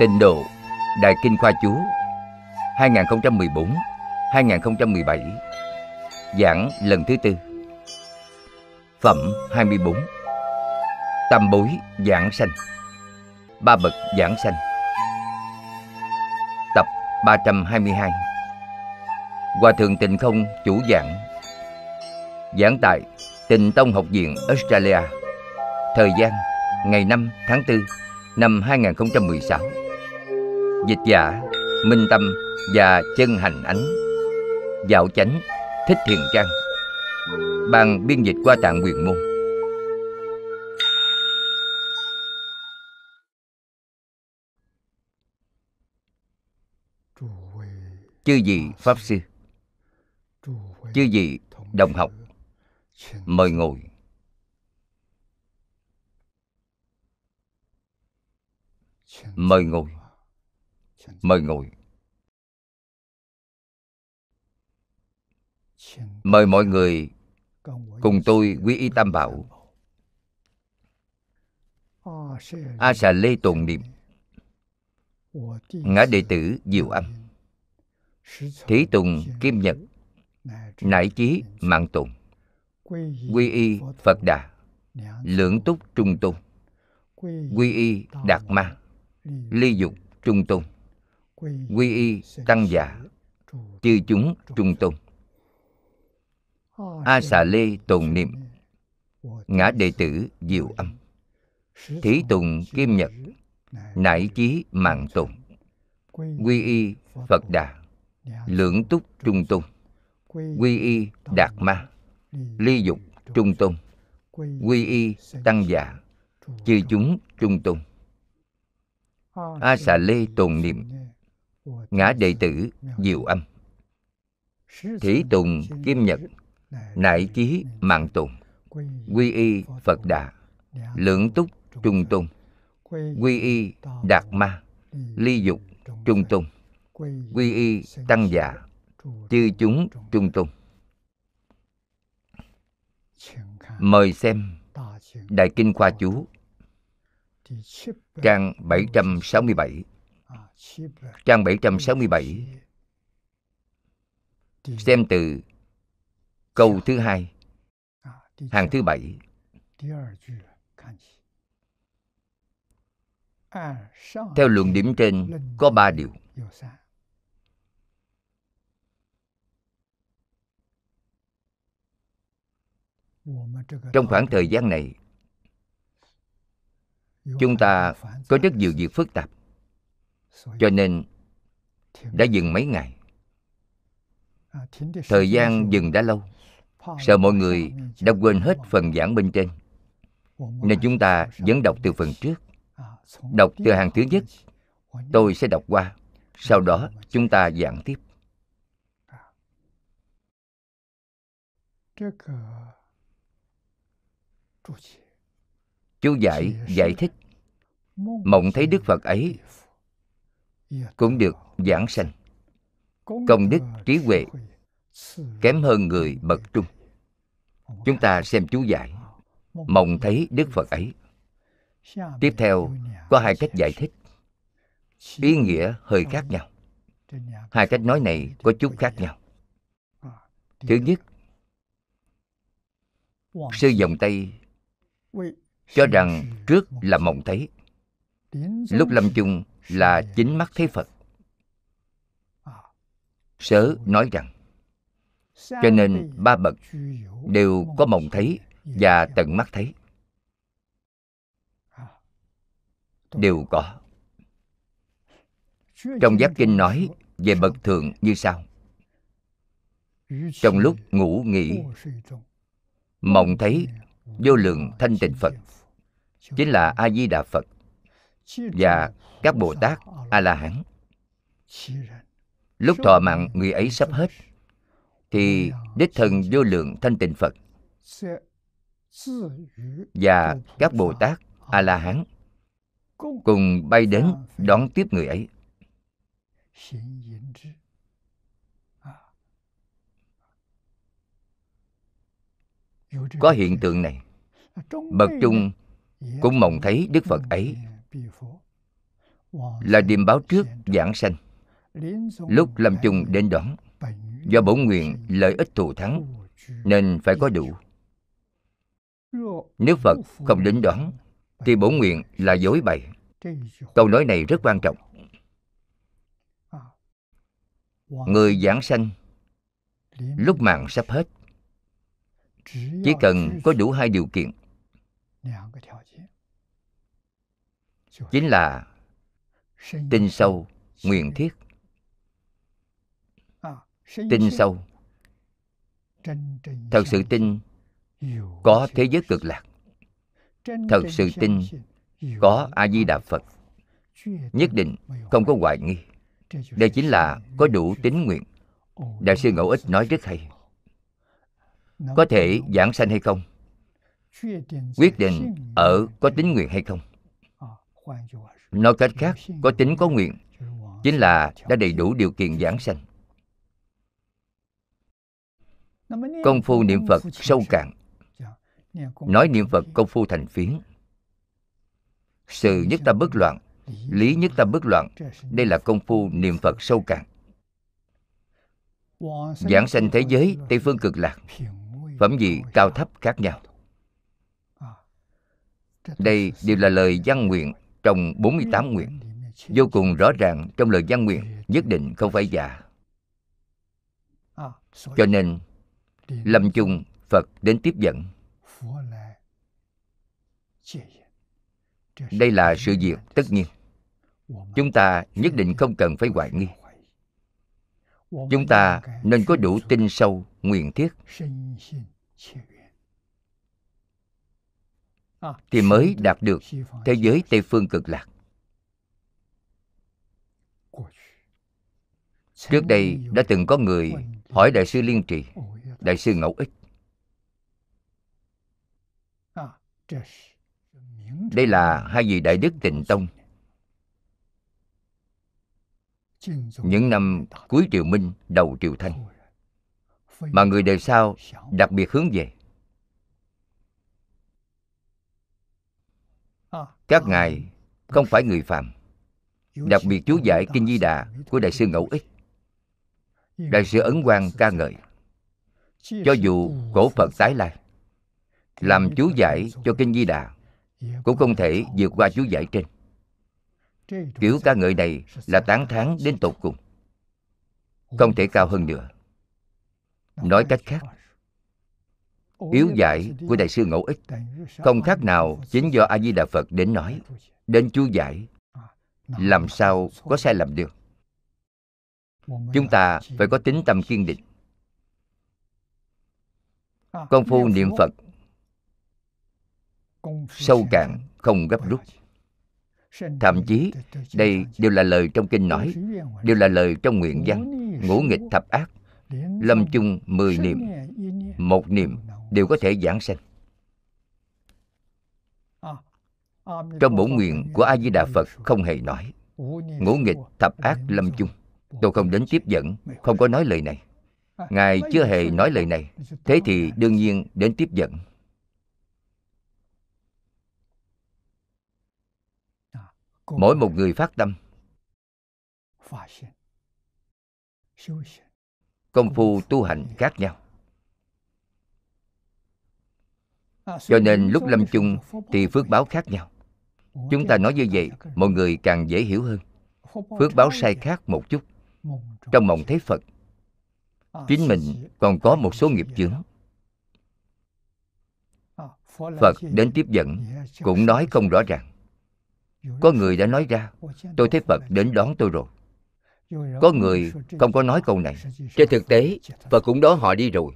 Tịnh độ Đại Kinh Khoa Chú 2014-2017 Giảng lần thứ tư. Phẩm 24 Tam bối giảng sanh, Ba bậc giảng sanh. Tập 322 Hòa Thượng Tịnh Không chủ giảng Giảng tại Tịnh Tông Học viện Australia, Thời gian ngày 5 tháng 4 năm 2016 Dịch giả Minh Tâm và Chân Hành Ánh. Dạo Chánh Thích Thiền Trang. Bằng biên dịch qua tạng quyền môn. Chư vị Pháp Sư, Chư vị đồng học, Mời ngồi. Mời ngồi. Mời ngồi. Mời mọi người cùng tôi quy y tam bảo. A xà lê tồn niệm. Ngã đệ tử Diệu Âm. Thí tùng Kim Nhật. Nải chí Mạng Tùng Quy y Phật Đà. Lưỡng túc Trung Tôn. Quy y Đạt Ma. Ly dục Trung Tôn Quy y Tăng giả, Chư chúng Trung Tôn. A xà lê tồn niệm, Ngã đệ tử Diệu Âm. Thí tùng Kim Nhật, Nải chí Mạng Tùng Quy y Phật Đà, Lưỡng túc Trung Tôn. Quy y Đạt Ma, Ly dục Trung Tôn. Quy y Tăng giả, Chư chúng Trung Tôn. A xà lê tồn niệm Ngã đệ tử, Diệu Âm. Thủy tùng, Kim Nhật, Nại chí, Mạng Tùng. Quy y, Phật Đà. Lưỡng túc, Trung tùng Quy y, Đạt Ma. Ly dục, Trung tùng Quy y, Tăng giả Chư chúng, Trung tùng Mời xem Đại Kinh Khoa Chú, Trang 767 Trang 767 Xem từ câu thứ hai. Hàng thứ bảy. Theo luận điểm trên, có ba điều. Trong khoảng thời gian này, Chúng ta có rất nhiều việc phức tạp. Cho nên đã dừng mấy ngày. Thời gian dừng đã lâu. Sợ mọi người đã quên hết phần giảng bên trên. Nên chúng ta vẫn đọc từ phần trước. Đọc từ hàng thứ nhất. Tôi sẽ đọc qua. Sau đó chúng ta giảng tiếp. Chú giải giải thích. Mộng thấy Đức Phật ấy cũng được giảng sanh. Công đức trí huệ Kém hơn người bậc trung. Chúng ta xem chú giải Mộng thấy Đức Phật ấy. Tiếp theo, có hai cách giải thích. Ý nghĩa hơi khác nhau. Hai cách nói này có chút khác nhau. Thứ nhất, Sư dòng Tây cho rằng trước là mộng thấy. Lúc lâm chung là chính mắt thấy phật. Sớ nói rằng, cho nên ba bậc đều có mộng thấy và tận mắt thấy. Đều có. Trong giáp kinh nói về bậc thượng như sau. Trong lúc ngủ nghỉ, mộng thấy vô lượng thanh tịnh phật, chính là a di đà phật và các bồ tát a la hán lúc thọ mạng người ấy sắp hết, thì đích thân vô lượng thanh tịnh phật. Và các bồ tát a la hán cùng bay đến đón tiếp người ấy. Có hiện tượng này, bậc trung cũng mong thấy đức phật ấy là điềm báo trước giảng sanh. Lúc lâm chung đến đón, do bổn nguyện lợi ích thù thắng, nên phải có đủ. Nếu phật không đến đón, thì bổn nguyện là dối bày. Câu nói này rất quan trọng. Người giảng sanh, lúc mạng sắp hết, chỉ cần có đủ hai điều kiện chính là tin sâu nguyện thiết. Tin sâu. Thật sự tin có thế giới cực lạc. Thật sự tin có a di đà phật. Nhất định không có hoài nghi. Đây chính là có đủ tín nguyện. Đại sư ngẫu ích nói rất hay. Có thể giảng sanh hay không? Quyết định ở có tín nguyện hay không nói cách khác có tính có nguyện chính là đã đầy đủ điều kiện giảng sanh. Công phu niệm phật sâu cạn. Nói niệm phật công phu thành phiến. Sự nhất tâm bất loạn lý nhất tâm bất loạn đây là công phu niệm phật sâu cạn. Giảng sanh thế giới tây phương cực lạc. phẩm vị cao thấp khác nhau. Đây đều là lời văn nguyện trong 48 nguyện. vô cùng rõ ràng trong lời văn nguyện nhất định không phải giả cho nên lâm chung phật đến tiếp dẫn. Đây là sự việc tất nhiên. Chúng ta nhất định không cần phải hoài nghi. chúng ta nên có đủ tin sâu nguyện thiết thì mới đạt được thế giới tây phương cực lạc. Trước đây đã từng có người hỏi đại sư liên trì, đại sư ngẫu ích. Đây là hai vị đại đức tịnh tông. Những năm cuối triều minh, đầu triều thanh, mà người đời sau đặc biệt hướng về Ờ. các ngài không phải người phạm đặc biệt chú giải kinh di đà của đại sư ngẫu ích. Đại sư ấn quang ca ngợi, cho dù cổ phật tái lai, làm chú giải cho kinh di đà cũng không thể vượt qua chú giải trên. Kiểu ca ngợi này là tán thán đến tột cùng, không thể cao hơn nữa. Nói cách khác yếu giải của đại sư ngẫu ích không khác nào chính do a di đà phật đến nói đến chú giải. Làm sao có sai lầm được? Chúng ta phải có tính tâm kiên định. Công phu niệm phật sâu cạn không gấp rút. thậm chí đây đều là lời trong kinh nói đều là lời trong nguyện văn ngũ nghịch thập ác. Lâm chung mười niệm một niệm đều có thể giảng sanh. Trong bổn nguyện của a di đà phật không hề nói, ngũ nghịch thập ác lâm chung. Tôi không đến tiếp dẫn, không có nói lời này. Ngài chưa hề nói lời này, thế thì đương nhiên đến tiếp dẫn. Mỗi một người phát tâm. Công phu tu hành khác nhau. Cho nên lúc lâm chung thì phước báo khác nhau. Chúng ta nói như vậy mọi người càng dễ hiểu hơn. Phước báo sai khác một chút. trong mộng thấy phật chính mình còn có một số nghiệp chướng. phật đến tiếp dẫn cũng nói không rõ ràng. Có người đã nói ra tôi thấy phật đến đón tôi rồi. Có người không có nói câu này. trên thực tế phật cũng đón họ đi rồi.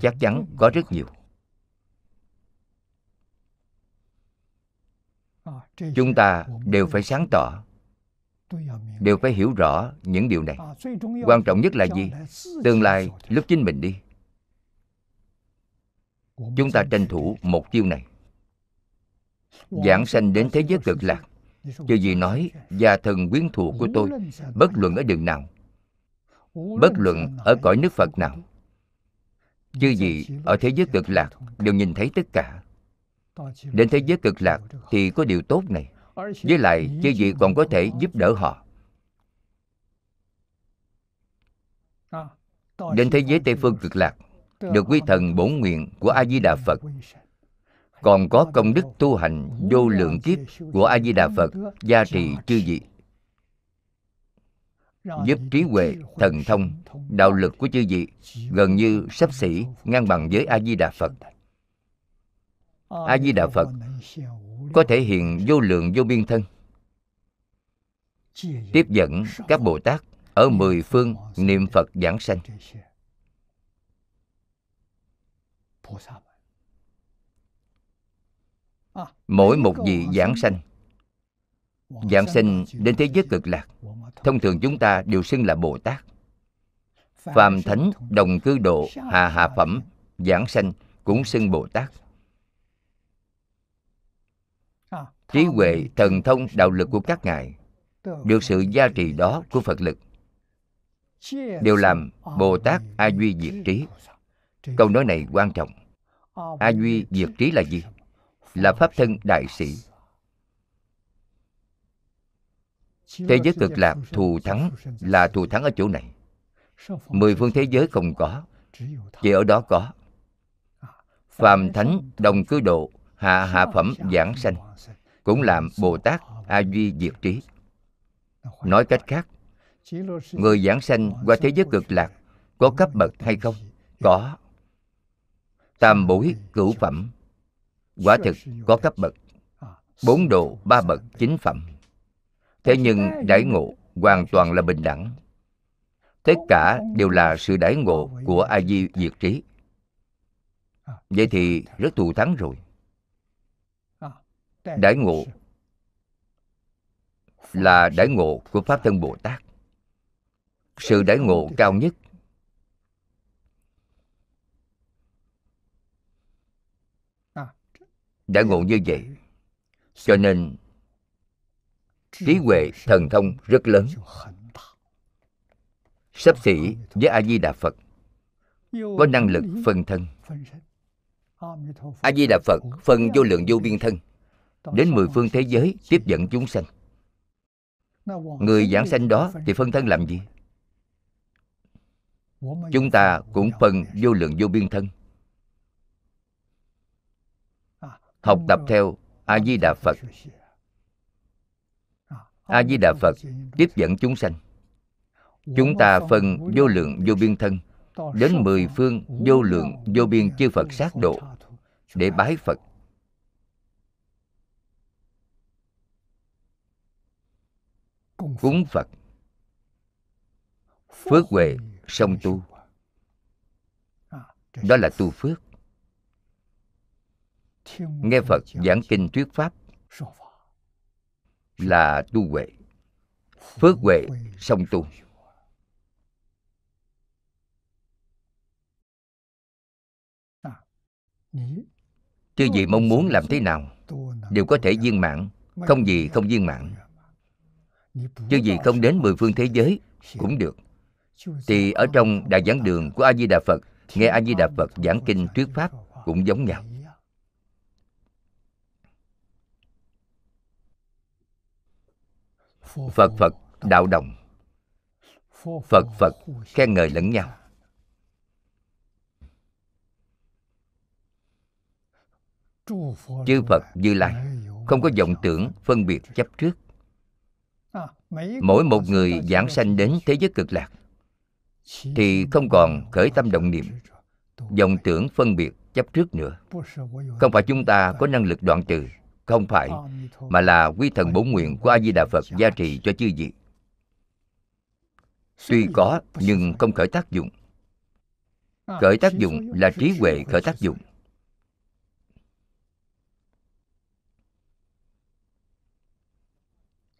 Chắc chắn có rất nhiều chúng ta đều phải sáng tỏ. Đều phải hiểu rõ những điều này. Quan trọng nhất là gì? tương lai lúc chính mình đi. Chúng ta tranh thủ một chiêu này. Giảng sanh đến thế giới cực lạc. cho gì nói gia thần quyến thuộc của tôi bất luận ở đường nào bất luận ở cõi nước phật nào. Chư gì ở thế giới cực lạc đều nhìn thấy tất cả đến thế giới cực lạc thì có điều tốt này. Với lại, chư vị còn có thể giúp đỡ họ. Đến thế giới tây phương cực lạc, được quy thần bổn nguyện của a di đà phật. Còn có công đức tu hành vô lượng kiếp của a di đà phật gia trì chư vị. Giúp trí huệ, thần thông, đạo lực của chư vị gần như sắp xỉ ngang bằng với a di đà phật a di đà phật có thể hiện vô lượng vô biên thân, tiếp dẫn các bồ tát ở mười phương niệm phật giảng sanh. Mỗi một vị giảng sanh giảng sanh đến thế giới cực lạc, thông thường chúng ta đều xưng là bồ tát phàm thánh đồng cư độ Hà hạ phẩm giảng sanh cũng xưng bồ tát trí huệ thần thông đạo lực của các ngài. Được. Sự gia trì đó của phật lực. Đều làm bồ tát a duy diệt trí. Câu nói này quan trọng. A duy diệt trí là gì? Là pháp thân đại sĩ. Thế giới cực lạc thù thắng là thù thắng ở chỗ này. Mười phương thế giới không có chỉ ở đó có. Phàm thánh đồng cư độ hạ hạ phẩm giảng sanh cũng làm bồ tát a duy diệt trí. Nói cách khác, người giảng sanh qua thế giới cực lạc có cấp bậc hay không? Có. Tam bối cửu phẩm, quả thực có cấp bậc. Bốn độ, ba bậc, chín phẩm. Thế nhưng đãi ngộ hoàn toàn là bình đẳng. Tất cả đều là sự đãi ngộ của a di diệt trí. Vậy thì rất thù thắng rồi đãi ngộ là đãi ngộ của pháp thân bồ tát. Sự đãi ngộ cao nhất đãi ngộ như vậy, cho nên trí huệ thần thông rất lớn. Sắp xỉ với a di đà phật, có năng lực phân thân. A di đà phật phân vô lượng vô biên thân đến mười phương thế giới tiếp dẫn chúng sanh. Người giảng sanh đó thì phân thân làm gì? Chúng ta cũng phân vô lượng vô biên thân. Học tập theo a di đà phật. A di đà phật tiếp dẫn chúng sanh. Chúng ta phân vô lượng vô biên thân đến mười phương vô lượng vô biên chư phật sát độ để bái phật cúng phật. Phước huệ song tu. Đó là tu phước. Nghe phật giảng kinh thuyết pháp là tu huệ. Phước huệ song tu. Chư vị mong muốn làm thế nào, đều có thể viên mãn. Không gì không viên mãn chứ gì không đến mười phương thế giới cũng được. Thì ở trong đại giảng đường của a di đà phật, nghe a di đà phật giảng kinh thuyết pháp cũng giống nhau. Phật phật đạo đồng. Phật phật khen ngợi lẫn nhau. Chư phật như lai không có vọng tưởng phân biệt chấp trước mỗi một người giảng sanh đến thế giới cực lạc thì không còn khởi tâm động niệm vọng tưởng phân biệt chấp trước nữa. Không phải chúng ta có năng lực đoạn trừ không phải mà là quy thần bổn nguyện của a di đà phật gia trì cho chư vị. Tuy có nhưng không khởi tác dụng. Khởi tác dụng là trí huệ khởi tác dụng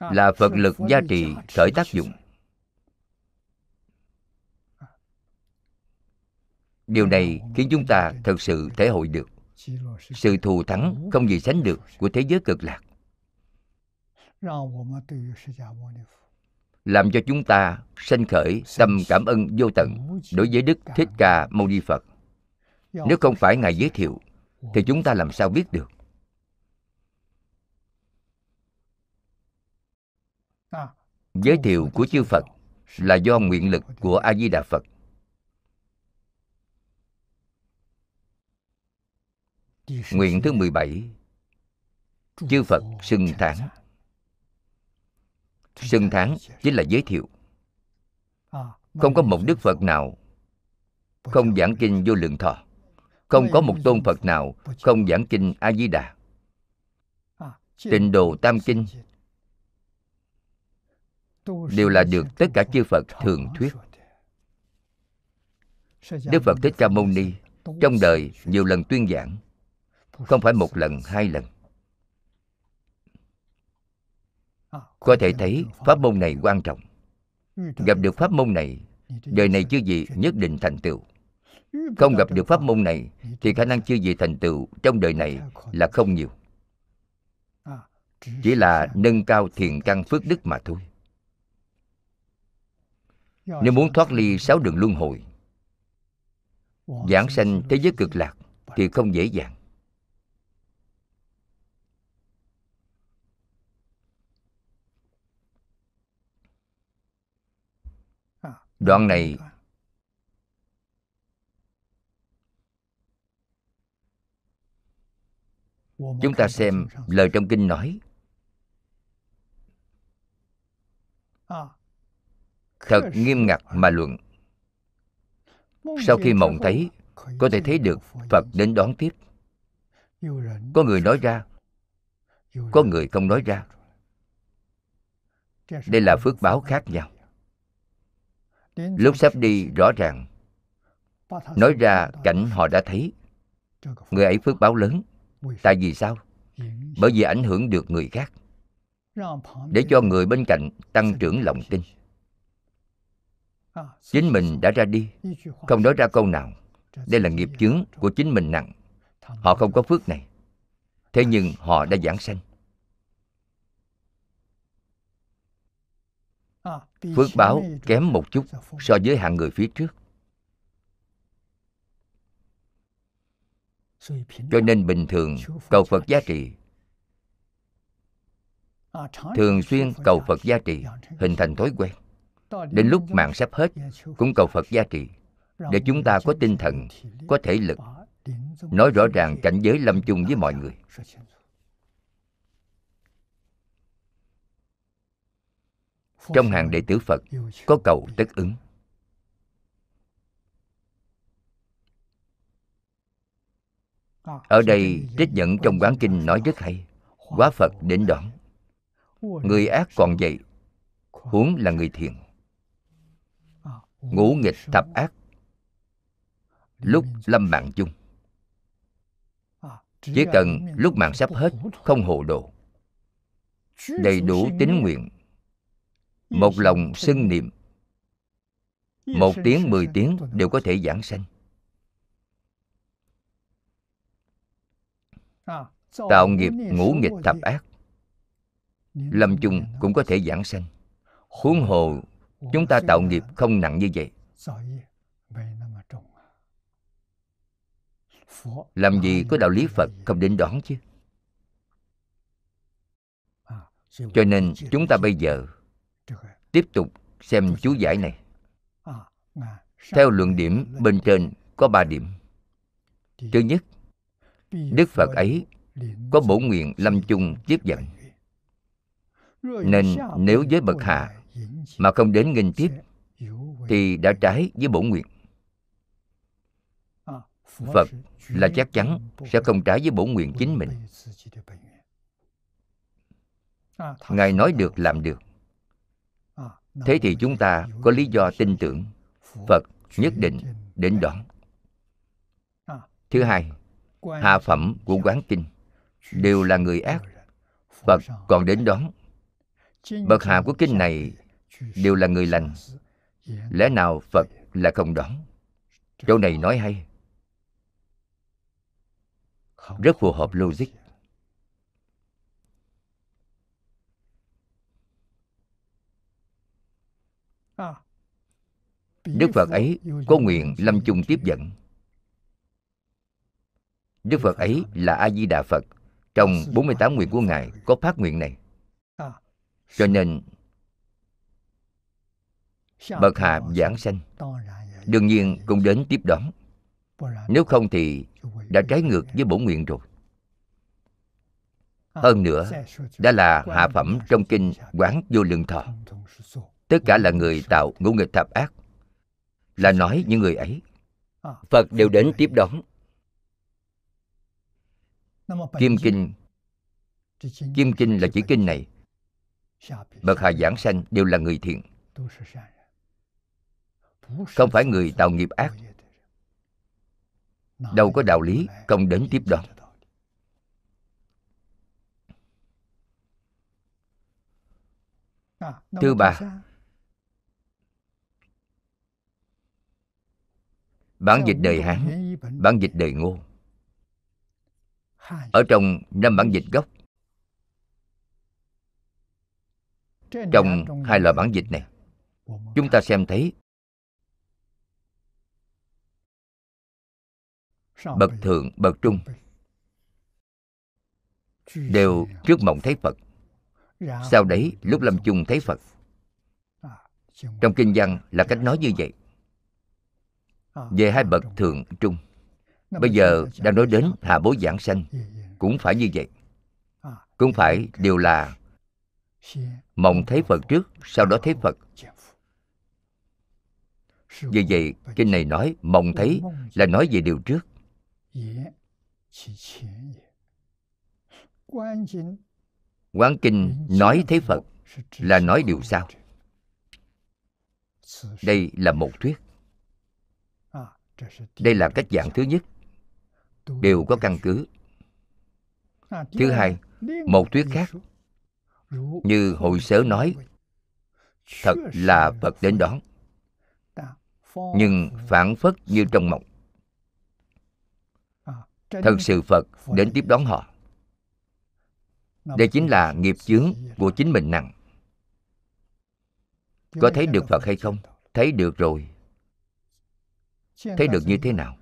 là phật lực gia trì khởi tác dụng. Điều này khiến chúng ta thật sự thể hội được. Sự thù thắng không gì sánh được của thế giới cực lạc. Làm cho chúng ta sanh khởi tâm cảm ơn vô tận đối với đức thích ca mâu ni phật. nếu không phải ngài giới thiệu thì chúng ta làm sao biết được giới thiệu của chư phật là do nguyện lực của a di đà phật. Nguyện thứ 17 chư phật xưng thán. Xưng thán chính là giới thiệu. Không có một đức phật nào không giảng kinh vô lượng thọ. Không có một tôn phật nào không giảng kinh a di đà tịnh đồ tam kinh đều là được tất cả chư phật thường thuyết. Đức phật thích ca mâu ni trong đời nhiều lần tuyên giảng, không phải một lần, hai lần. Có thể thấy pháp môn này quan trọng. Gặp được pháp môn này, đời này chưa gì nhất định thành tựu. Không gặp được pháp môn này, thì khả năng chưa gì thành tựu trong đời này là không nhiều. Chỉ là nâng cao thiền căn phước đức mà thôi nếu muốn thoát ly sáu đường luân hồi giảng sanh thế giới cực lạc thì không dễ dàng. Đoạn này chúng ta xem lời trong kinh nói thật nghiêm ngặt mà luận. Sau khi mộng thấy, có thể thấy được phật đến đón tiếp. Có người nói ra, có người không nói ra. Đây là phước báo khác nhau. Lúc sắp đi, rõ ràng, nói ra cảnh họ đã thấy. Người ấy phước báo lớn. Tại vì sao? Bởi vì ảnh hưởng được người khác. Để cho người bên cạnh tăng trưởng lòng tin chính mình đã ra đi. Không nói ra câu nào. Đây là nghiệp chướng của chính mình nặng. Họ không có phước này. Thế nhưng họ đã giảng sanh. Phước báo kém một chút so với hạng người phía trước. Cho nên bình thường cầu phật giá trị, thường xuyên cầu phật giá trị, hình thành thói quen đến lúc mạng sắp hết cũng cầu phật gia trị để chúng ta có tinh thần có thể lực nói rõ ràng cảnh giới lâm chung với mọi người. Trong hàng đệ tử phật có cầu tất ứng. Ở đây trích dẫn trong quán kinh nói rất hay quá phật đến đón. Người ác còn vậy huống là người thiện ngũ nghịch thập ác. Lúc lâm mạng chung. Chỉ cần lúc mạng sắp hết, không hồ đồ. Đầy đủ tín nguyện. Một lòng xưng niệm. Một tiếng mười tiếng đều có thể giảng sanh. Tạo nghiệp ngũ nghịch thập ác. Lâm chung cũng có thể giảng sanh. Huống hồ chúng ta tạo nghiệp không nặng như vậy. Làm gì có đạo lý phật không đến đón chứ? Cho nên chúng ta bây giờ tiếp tục xem chú giải này. Theo luận điểm bên trên có ba điểm. Thứ nhất, đức phật ấy có bổ nguyện lâm chung tiếp dẫn. Nên nếu với bậc hạ mà không đến nghênh tiếp thì đã trái với bổn nguyện. Phật là chắc chắn sẽ không trái với bổn nguyện chính mình. Ngài. Nói được làm được. Thế thì chúng ta có lý do tin tưởng. Phật nhất định đến đón. Thứ hai hạ phẩm của quán kinh đều là người ác. phật còn đến đón. Bậc hạ của kinh này đều là người lành. Lẽ nào phật là không đón chỗ này nói hay. Rất phù hợp logic. Đức phật ấy có nguyện lâm chung tiếp dẫn. Đức phật ấy là a di đà phật. Trong 48 nguyện của ngài có phát nguyện này. Cho nên bậc hạ giảng sanh. Đương nhiên cũng đến tiếp đón nếu không thì đã trái ngược với bổ nguyện rồi. Hơn nữa, đã là hạ phẩm trong kinh quán vô lượng thọ. Tất cả là người tạo ngũ nghịch thập ác. Là nói những người ấy. Phật đều đến tiếp đón kim kinh. Kim kinh là chỉ kinh này. Bậc hạ giảng sanh đều là người thiện không phải người tạo nghiệp ác. Đâu có đạo lý, không đến tiếp đón thứ ba. Bản dịch đời hán bản dịch đời ngô. Ở trong năm bản dịch gốc, trong hai loại bản dịch này, chúng ta xem thấy bậc thượng, bậc trung. Đều trước mộng thấy phật. Sau đấy, lúc lâm chung thấy phật. Trong kinh văn là cách nói như vậy. Về hai bậc thượng, trung. Bây giờ đang nói đến hạ bối giảng sanh. Cũng phải như vậy. Cũng phải đều là mộng thấy phật trước, sau đó thấy phật. Vì vậy, kinh này nói mộng thấy là nói về điều trước quán kinh nói thấy phật là nói điều sau đây là một thuyết. đây là cách giảng thứ nhất. Đều có căn cứ. Thứ hai một thuyết khác. như hội sớ nói thật là phật đến đón. nhưng phản phất như trong mộng thần sự phật đến tiếp đón họ. Đây chính là nghiệp chướng của chính mình nặng. Có thấy được phật hay không? Thấy được rồi. Thấy được như thế nào?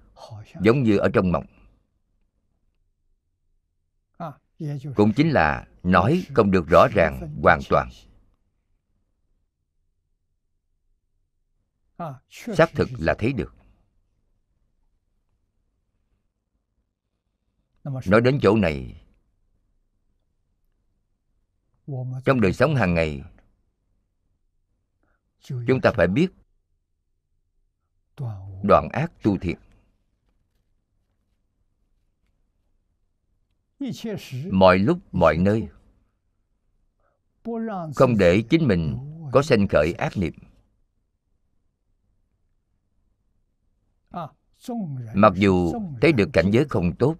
Giống như ở trong mộng. Cũng chính là nói không được rõ ràng hoàn toàn. Xác thực là thấy được. Nói đến chỗ này trong đời sống hàng ngày chúng ta phải biết đoạn ác tu thiện. Mọi lúc mọi nơi. Không để chính mình có sanh khởi ác niệm. Mặc dù thấy được cảnh giới không tốt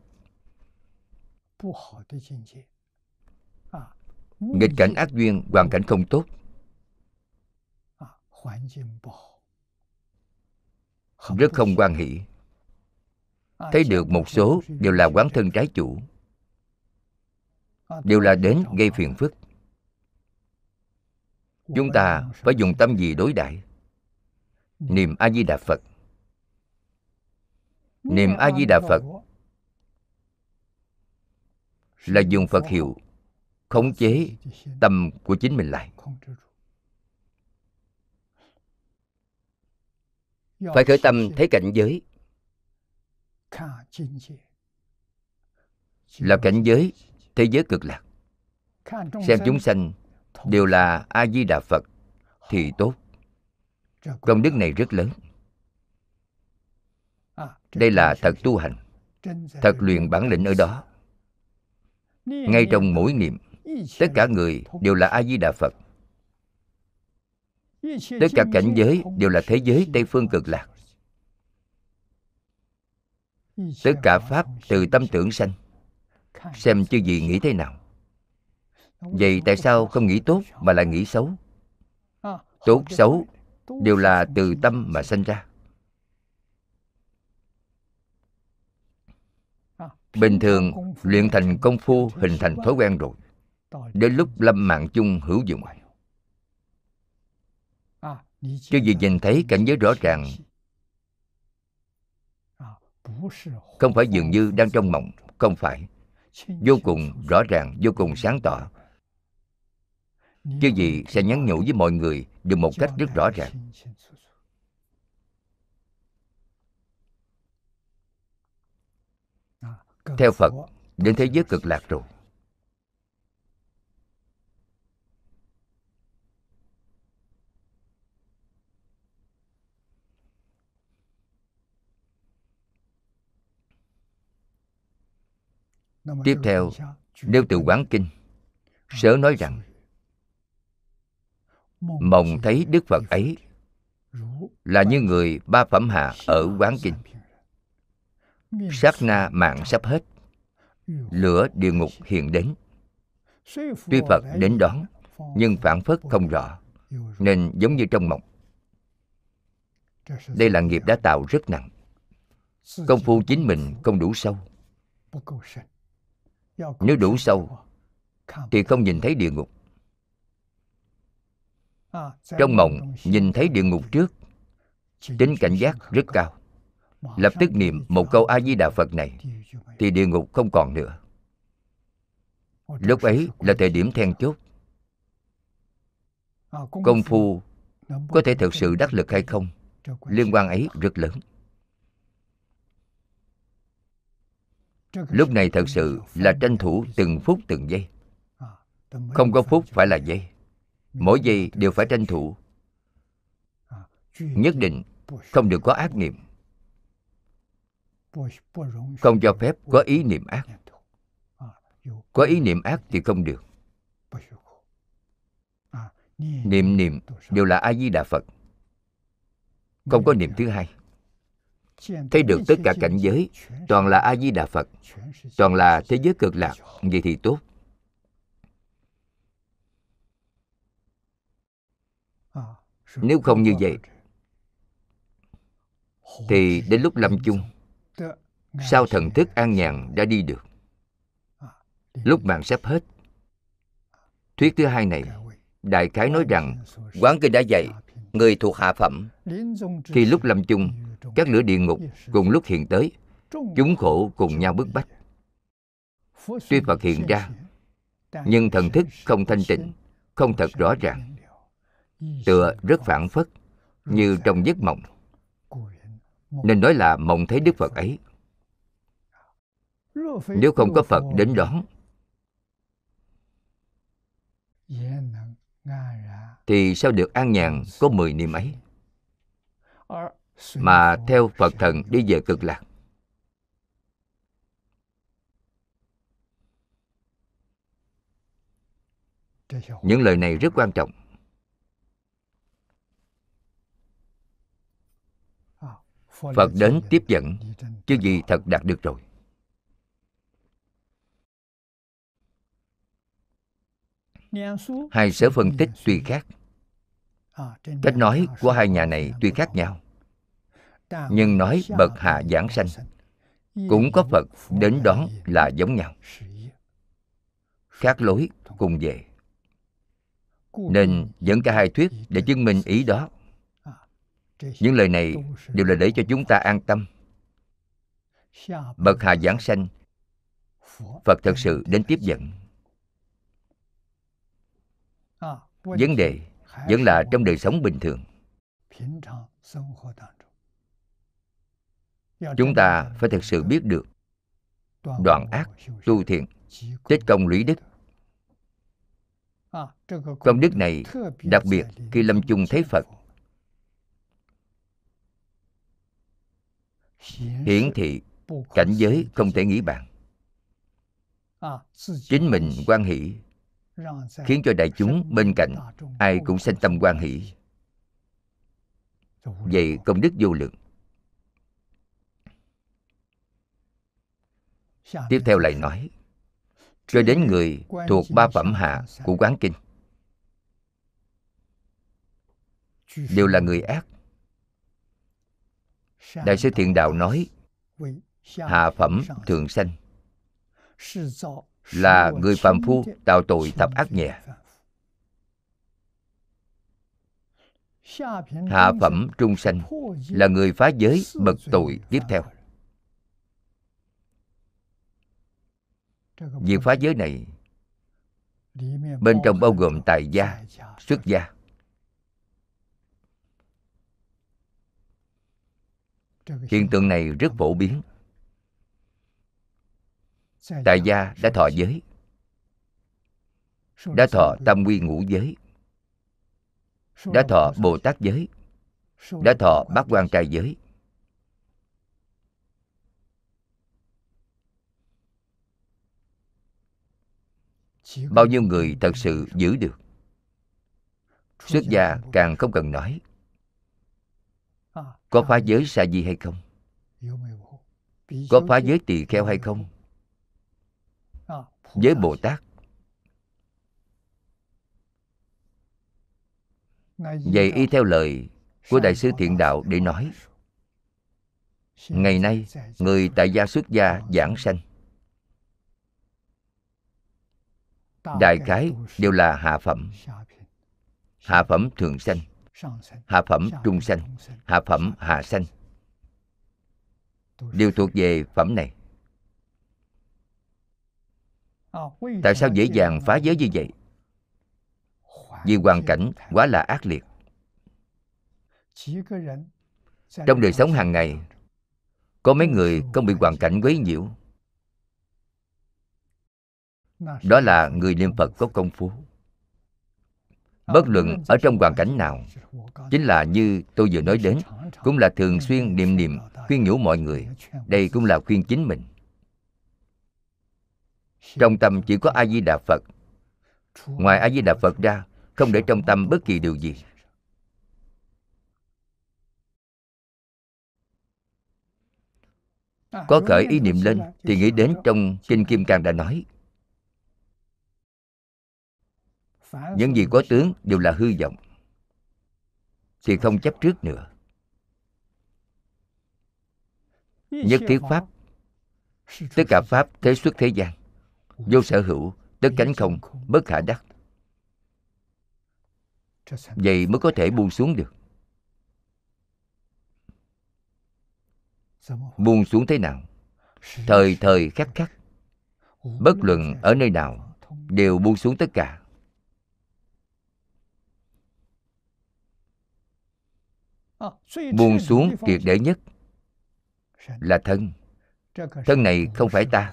nghịch cảnh ác duyên hoàn cảnh không tốt. Rất không quan hỷ. Thấy được một số đều là quán thân trái chủ. Đều là đến gây phiền phức. Chúng ta phải dùng tâm gì đối đãi? Niệm a di đà phật. Niệm a di đà phật là dùng phật hiệu khống chế tâm của chính mình lại. Phải khởi tâm thấy cảnh giới. Là cảnh giới thế giới cực lạc. Xem chúng sanh đều là a di đà phật thì tốt. Công đức này rất lớn. Đây là thật tu hành, thật luyện bản lĩnh ở đó ngay trong mỗi niệm, tất cả người đều là a di đà phật. Tất cả cảnh giới đều là thế giới tây phương cực lạc. Tất cả pháp từ tâm tưởng sanh, xem chư gì nghĩ thế nào. Vậy tại sao không nghĩ tốt mà lại nghĩ xấu? Tốt xấu đều là từ tâm mà sanh ra. Bình thường, luyện thành công phu hình thành thói quen rồi. Đến lúc lâm mạng chung hữu dụng. Chứ gì nhìn thấy cảnh giới rõ ràng không phải dường như đang trong mộng, không phải. Vô cùng rõ ràng, vô cùng sáng tỏ. Chứ gì sẽ nhắn nhủ với mọi người được một cách rất rõ ràng. Theo phật đến thế giới cực lạc rồi. Tiếp theo nêu từ quán kinh sớ nói rằng mộng thấy đức phật ấy là như người ba phẩm hạ ở quán kinh sát na mạng sắp hết. Lửa địa ngục hiện đến. Tuy phật đến đón nhưng phản phất không rõ nên giống như trong mộng. Đây là nghiệp đã tạo rất nặng. Công phu chính mình không đủ sâu. nếu đủ sâu thì không nhìn thấy địa ngục. Trong mộng nhìn thấy địa ngục trước tính cảnh giác rất cao lập tức niệm một câu a di đà phật này, thì địa ngục không còn nữa. Lúc ấy là thời điểm then chốt. Công phu có thể thực sự đắc lực hay không, liên quan ấy rất lớn. Lúc này thật sự là tranh thủ từng phút từng giây. Không có phút phải là giây. Mỗi giây đều phải tranh thủ. Nhất định không được có ác niệm không cho phép có ý niệm ác. Có ý niệm ác thì không được. Niệm niệm đều là a di đà phật. Không có niệm thứ hai. Thấy được tất cả cảnh giới, toàn là a di đà phật, toàn là thế giới cực lạc, vậy thì tốt. Nếu không như vậy, thì đến lúc lâm chung sao thần thức an nhàn đã đi được? Lúc mạng sắp hết, thuyết thứ hai này, đại khái nói rằng quán kinh đã dạy người thuộc hạ phẩm. Khi lúc lâm chung, các lửa địa ngục cùng lúc hiện tới, chúng khổ cùng nhau bức bách. Tuy phật hiện ra, nhưng thần thức không thanh tịnh, không thật rõ ràng. Tựa rất phản phất, như trong giấc mộng. Nên nói là mộng thấy đức phật ấy nếu không có phật đến đón thì sao được an nhàn có mười niềm ấy? Mà theo phật thần đi về cực lạc. Những lời này rất quan trọng. Phật đến tiếp dẫn chứ gì thật đạt được rồi. Hai sở phân tích tuy khác. Cách nói của hai nhà này tuy khác nhau nhưng nói bậc hạ giảng sanh cũng có phật đến đón là giống nhau. Khác lối cùng về. Nên dẫn cả hai thuyết để chứng minh ý đó. Những lời này đều là để cho chúng ta an tâm. Bậc hạ giảng sanh phật thật sự đến tiếp dẫn vấn đề vẫn là trong đời sống bình thường. Chúng ta phải thực sự biết được đoạn ác tu thiện tích công lũy đức. công đức này đặc biệt khi lâm chung thấy phật. hiển thị cảnh giới không thể nghĩ bàn. Chính mình quan hỷ khiến cho đại chúng bên cạnh ai cũng sanh tâm quan hỷ. vậy công đức vô lượng. Tiếp theo lại nói cho đến người thuộc ba phẩm hạ của quán kinh. Đều là người ác. Đại sư thiện đạo nói hạ phẩm thường sanh là người phạm phu tạo tội thập ác nhẹ. Hạ phẩm trung sanh là người phá giới bậc tội tiếp theo. Việc phá giới này bên trong bao gồm tài gia xuất gia. Hiện tượng này rất phổ biến tại gia đã thọ giới. Đã thọ tam quy ngũ giới. Đã thọ bồ tát giới. Đã thọ bát quan trai giới. Bao nhiêu người thật sự giữ được? xuất gia càng không cần nói. Có phá giới sa di hay không? Có phá giới tỳ kheo hay không với bồ tát. Vậy y theo lời của đại sư thiện đạo để nói, ngày nay, người tại gia xuất gia giảng sanh. Đại khái đều là hạ phẩm. Hạ phẩm thường sanh, hạ phẩm trung sanh, hạ phẩm hạ sanh. Đều thuộc về phẩm này tại sao dễ dàng phá giới như vậy? Vì hoàn cảnh quá là ác liệt. Trong đời sống hàng ngày có mấy người không bị hoàn cảnh quấy nhiễu. Đó là người niệm phật có công phu. Bất luận ở trong hoàn cảnh nào chính là như tôi vừa nói đến cũng là thường xuyên niệm niệm khuyên nhủ mọi người. đây cũng là khuyên chính mình trong tâm chỉ có a di đà phật. Ngoài a di đà phật ra, không để trong tâm bất kỳ điều gì. Có khởi ý niệm lên thì nghĩ đến trong kinh kim cang đã nói. Những gì có tướng đều là hư vọng, thì không chấp trước nữa. Nhất thiết pháp, tất cả pháp thế xuất thế gian vô sở hữu tất cánh không bất khả đắc. Vậy mới có thể buông xuống được. Buông xuống thế nào? Thời thời khắc khắc bất luận ở nơi nào đều buông xuống tất cả. Buông xuống triệt để nhất là thân. Thân này không phải ta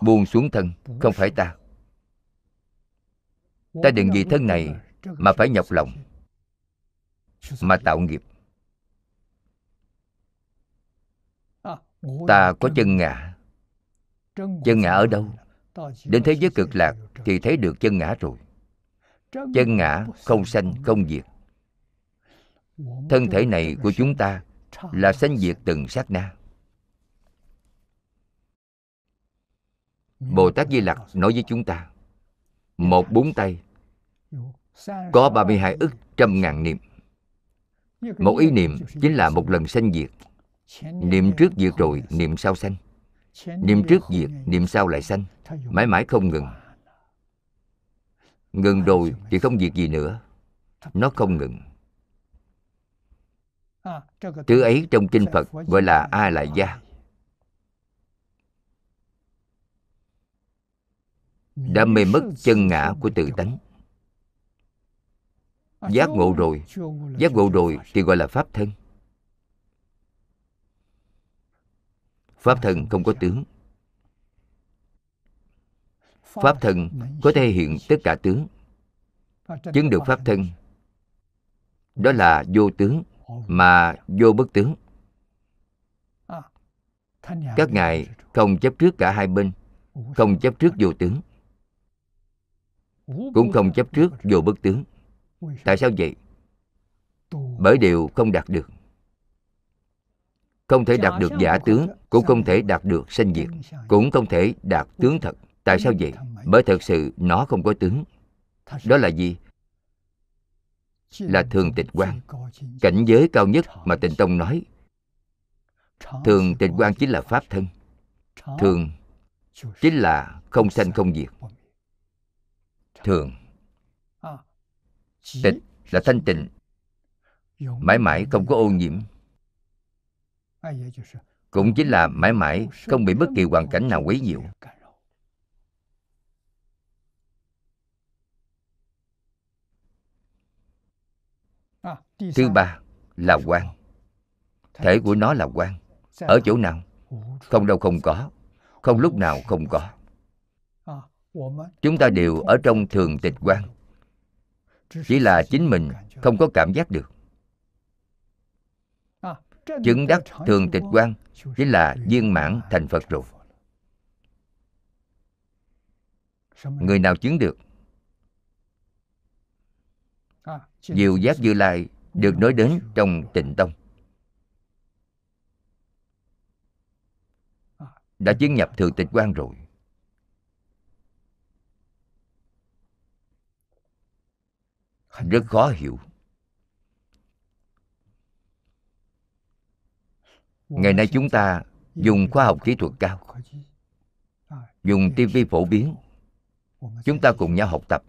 buông xuống thân không phải ta. Ta đừng vì thân này mà phải nhọc lòng mà tạo nghiệp. Ta có chân ngã. Chân ngã ở đâu? đến thế giới cực lạc thì thấy được chân ngã rồi. Chân ngã không sanh không diệt. Thân thể này của chúng ta là sanh diệt từng sát na bồ tát di lặc nói với chúng ta, một bốn tay có 32 ức trăm ngàn niệm. Một ý niệm chính là một lần sanh diệt. Niệm trước diệt rồi, niệm sau sanh. Niệm trước diệt, niệm sau lại sanh. Mãi mãi không ngừng. Ngừng rồi thì không diệt gì nữa. Nó không ngừng. Thứ ấy trong kinh phật gọi là a lại gia đã mê mất chân ngã của tự tánh. Giác ngộ rồi. Giác ngộ rồi thì gọi là pháp thân. Pháp thân không có tướng. Pháp thân có thể hiện tất cả tướng. Chứng được pháp thân. Đó là vô tướng mà vô bất tướng. Các ngài không chấp trước cả hai bên, không chấp trước vô tướng cũng không chấp trước vô bất tướng. tại sao vậy? Bởi đều không đạt được. Không thể đạt được giả tướng cũng không thể đạt được sanh diệt cũng không thể đạt tướng thật. Tại sao vậy? bởi thật sự nó không có tướng. Đó là gì? Là thường tịch quan. cảnh giới cao nhất mà tịnh tông nói. Thường tịch quan chính là pháp thân. Thường chính là không sanh không diệt thường. Tịch là thanh tịnh. Mãi mãi không có ô nhiễm. Cũng chính là mãi mãi không bị bất kỳ hoàn cảnh nào quấy nhiễu. thứ ba là quan. Thể của nó là quan. Ở chỗ nào? Không đâu không có. Không lúc nào không có chúng ta đều ở trong thường tịch quan chỉ là chính mình không có cảm giác được. Chứng đắc thường tịch quan chỉ là viên mãn thành phật rồi. Người nào chứng được? Diệu giác như lai được nói đến trong tịnh tông. Đã chứng nhập thường tịch quan rồi. Rất khó hiểu. Ngày nay chúng ta dùng khoa học kỹ thuật cao, dùng tivi phổ biến. Chúng ta cùng nhau học tập.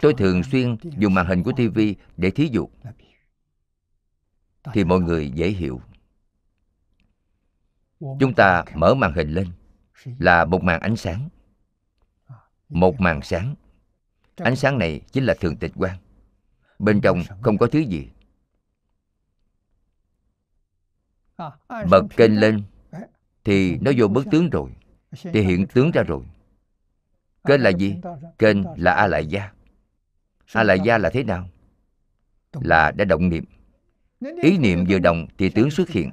Tôi thường xuyên dùng màn hình của tivi để thí dụ. Thì mọi người dễ hiểu. Chúng ta mở màn hình lên là một màn ánh sáng. Một màn sáng. Ánh sáng này chính là thường tịch quan bên trong không có thứ gì. Bật kênh lên thì nó vô bức tướng rồi, thì hiện tướng ra rồi. Kênh là gì? Kênh là a lại gia a lại gia là thế nào? Là đã động niệm. Ý niệm vừa động thì tướng xuất hiện,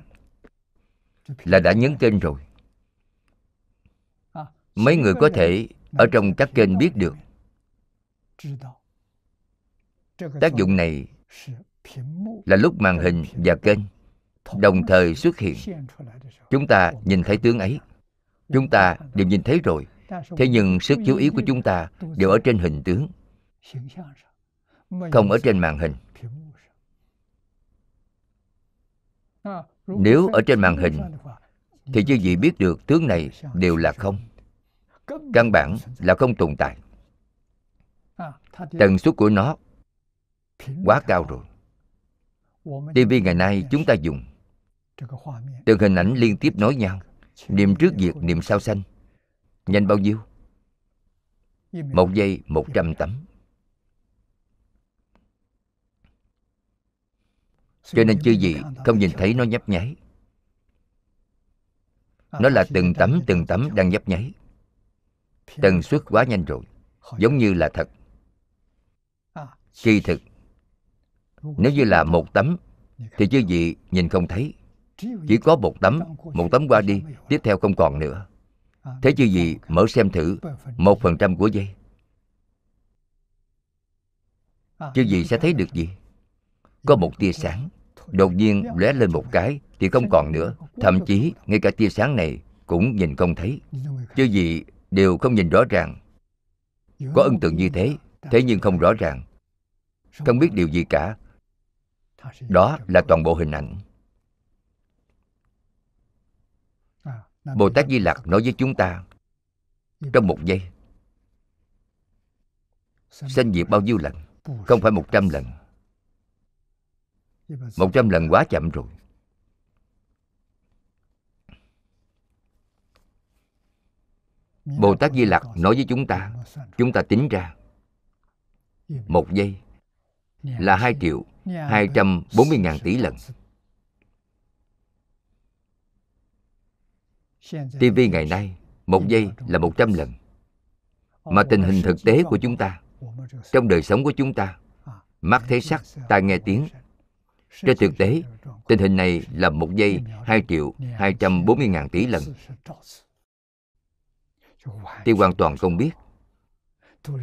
là đã nhấn kênh rồi. Mấy người có thể ở trong các kênh biết được tác dụng này là lúc màn hình và kênh đồng thời xuất hiện. chúng ta nhìn thấy tướng ấy. chúng ta đều nhìn thấy rồi. thế nhưng sức chú ý của chúng ta đều ở trên hình tướng không ở trên màn hình nếu ở trên màn hình thì chư vị biết được tướng này đều là không. căn bản là không tồn tại. tần suất của nó quá cao rồi. TV ngày nay chúng ta dùng từng hình ảnh liên tiếp nối nhau niệm trước việc niệm sao xanh nhanh bao nhiêu? một giây một trăm tấm cho nên chư gì không nhìn thấy nó nhấp nháy nó là từng tấm từng tấm đang nhấp nháy tần suất quá nhanh rồi giống như là thật kỳ thực nếu như là một tấm, thì chư vị nhìn không thấy. Chỉ có một tấm một tấm qua đi, tiếp theo không còn nữa. Thế chư vị mở xem thử một phần trăm của giây chư vị sẽ thấy được gì? Có một tia sáng. Đột nhiên lóe lên một cái, thì không còn nữa. Thậm chí, ngay cả tia sáng này cũng nhìn không thấy. Chứ gì đều không nhìn rõ ràng. Có ấn tượng như thế thế nhưng không rõ ràng. Không biết điều gì cả đó là toàn bộ hình ảnh. Bồ tát di lặc nói với chúng ta trong một giây, sanh diệt bao nhiêu lần? Không phải một trăm lần. Một trăm lần quá chậm rồi. Bồ tát di lặc nói với chúng ta chúng ta tính ra, một giây là hai triệu hai trăm bốn mươi ngàn tỷ lần. TV ngày nay một giây là một trăm lần. Mà tình hình thực tế của chúng ta trong đời sống của chúng ta mắt thấy sắc tai nghe tiếng. trên thực tế, tình hình này là một giây 2 triệu 240 ngàn tỷ lần. Thì hoàn toàn không biết.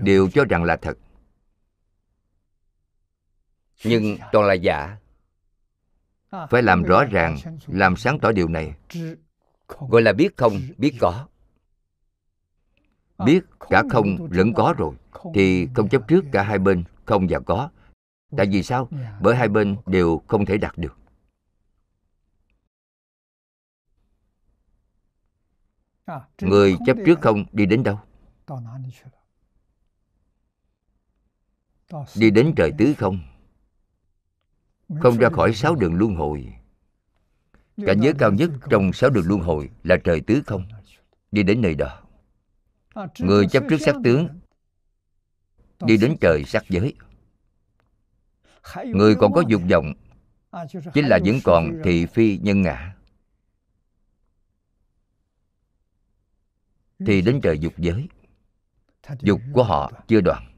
Đều cho rằng là thật. Nhưng toàn là giả. Phải làm rõ ràng, làm sáng tỏ điều này. Gọi là biết không, biết có. Biết cả không lẫn có rồi, thì không chấp trước cả hai bên, không và có, Tại vì sao? Bởi hai bên đều không thể đạt được. Người chấp trước không đi đến đâu? Đi đến trời tứ không? Không ra khỏi sáu đường luân hồi. Cảnh giới cao nhất trong sáu đường luân hồi là trời tứ không. Đi đến nơi đó. Người chấp trước sắc tướng, đi đến trời sắc giới người còn có dục vọng, chính là vẫn còn thị phi nhân ngã thì đến trời dục giới dục của họ chưa đoạn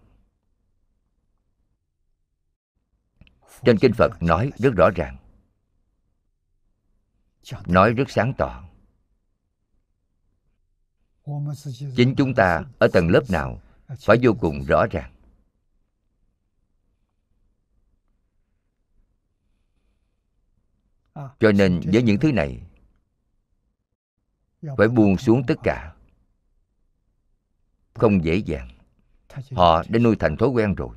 trên kinh phật nói rất rõ ràng. Nói rất sáng tỏ. Chính chúng ta ở tầng lớp nào phải vô cùng rõ ràng. Cho nên với những thứ này, phải buông xuống tất cả. Không dễ dàng. Họ đã nuôi thành thói quen rồi.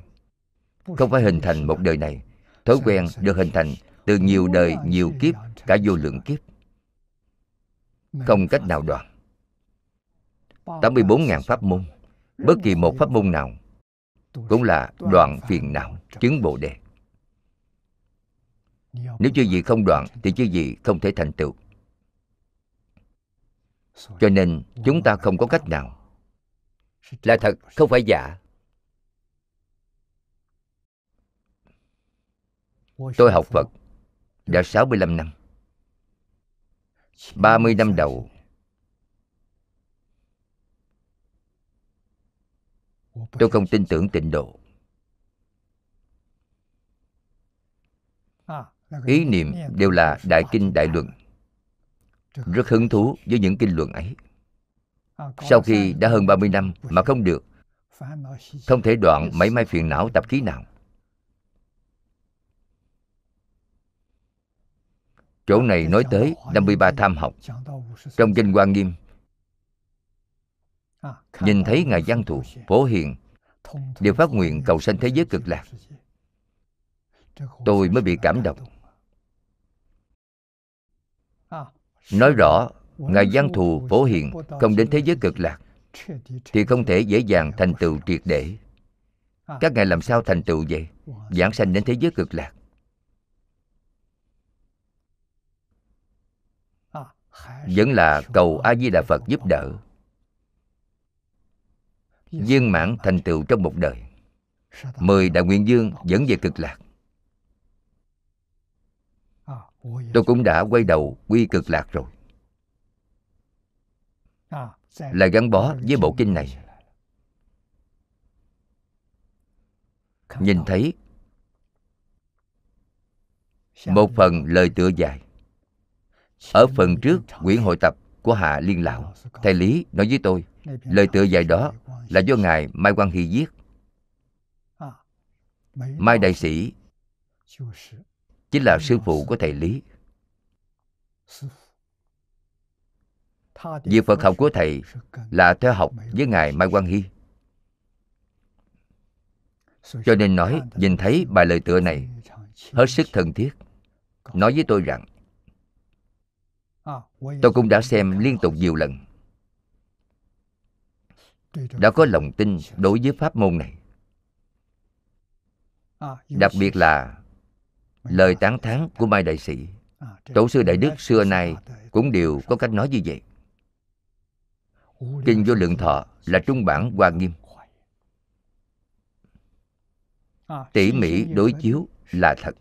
Không phải hình thành một đời này thói quen được hình thành từ nhiều đời, nhiều kiếp, cả vô lượng kiếp. Không cách nào đoạn. 84.000 pháp môn, Bất kỳ một pháp môn nào Cũng là đoạn phiền não, Chứng Bồ Đề. Nếu chưa gì không đoạn Thì chưa gì không thể thành tựu. Cho nên chúng ta không có cách nào. Là thật, không phải giả. Tôi học Phật đã 65 năm. 30 năm đầu, tôi không tin tưởng tịnh độ. Ý niệm đều là đại kinh đại luận. Rất hứng thú với những kinh luận ấy. Sau khi đã hơn 30 năm mà không được, không thể đoạn mấy mai phiền não tập khí nào. Chỗ này nói tới 53 tham học. Trong kinh Hoa Nghiêm, nhìn thấy ngài văn thù, phổ hiền, đều phát nguyện cầu sanh thế giới cực lạc. Tôi mới bị cảm động. Nói rõ, ngài văn thù, phổ hiền không đến thế giới cực lạc, thì không thể dễ dàng thành tựu triệt để. Các ngài làm sao thành tựu vậy? Giảng sanh đến thế giới cực lạc. Vẫn là cầu a di đà phật giúp đỡ. Viên mãn thành tựu trong một đời. Mười đại nguyện dương dẫn về cực lạc. Tôi cũng đã quay đầu quy cực lạc rồi. Là gắn bó với bộ kinh này. Nhìn thấy, một phần lời tựa dài ở phần trước, quyển hội tập của hạ liên lão, thầy lý nói với tôi, lời tựa dài đó là do ngài mai quang hy viết. Mai đại sĩ chính là sư phụ của thầy lý. Việc phật học của thầy là theo học với ngài mai quang hy. Cho nên nói, nhìn thấy bài lời tựa này, hết sức thân thiết. Nói với tôi rằng tôi cũng đã xem liên tục nhiều lần. Đã có lòng tin đối với pháp môn này. Đặc biệt là lời tán thán của mai đại sĩ. Tổ sư đại đức xưa nay cũng đều có cách nói như vậy. Kinh vô lượng thọ là trung bản hoa nghiêm. Tỉ mỉ đối chiếu là thật.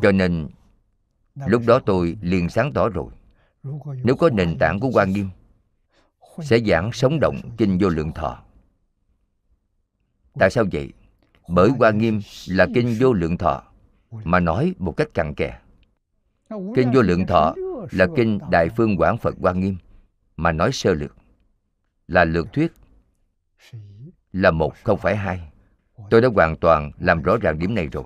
Cho nên lúc đó tôi liền sáng tỏ rồi. Nếu có nền tảng của hoa nghiêm sẽ giảng sống động kinh vô lượng thọ. Tại sao vậy? Bởi hoa nghiêm là kinh vô lượng thọ mà nói một cách cặn kẽ. Kinh vô lượng thọ là kinh đại phương quảng phật hoa nghiêm mà nói sơ lược. Là lược thuyết. Là một không phải hai. Tôi đã hoàn toàn làm rõ ràng điểm này rồi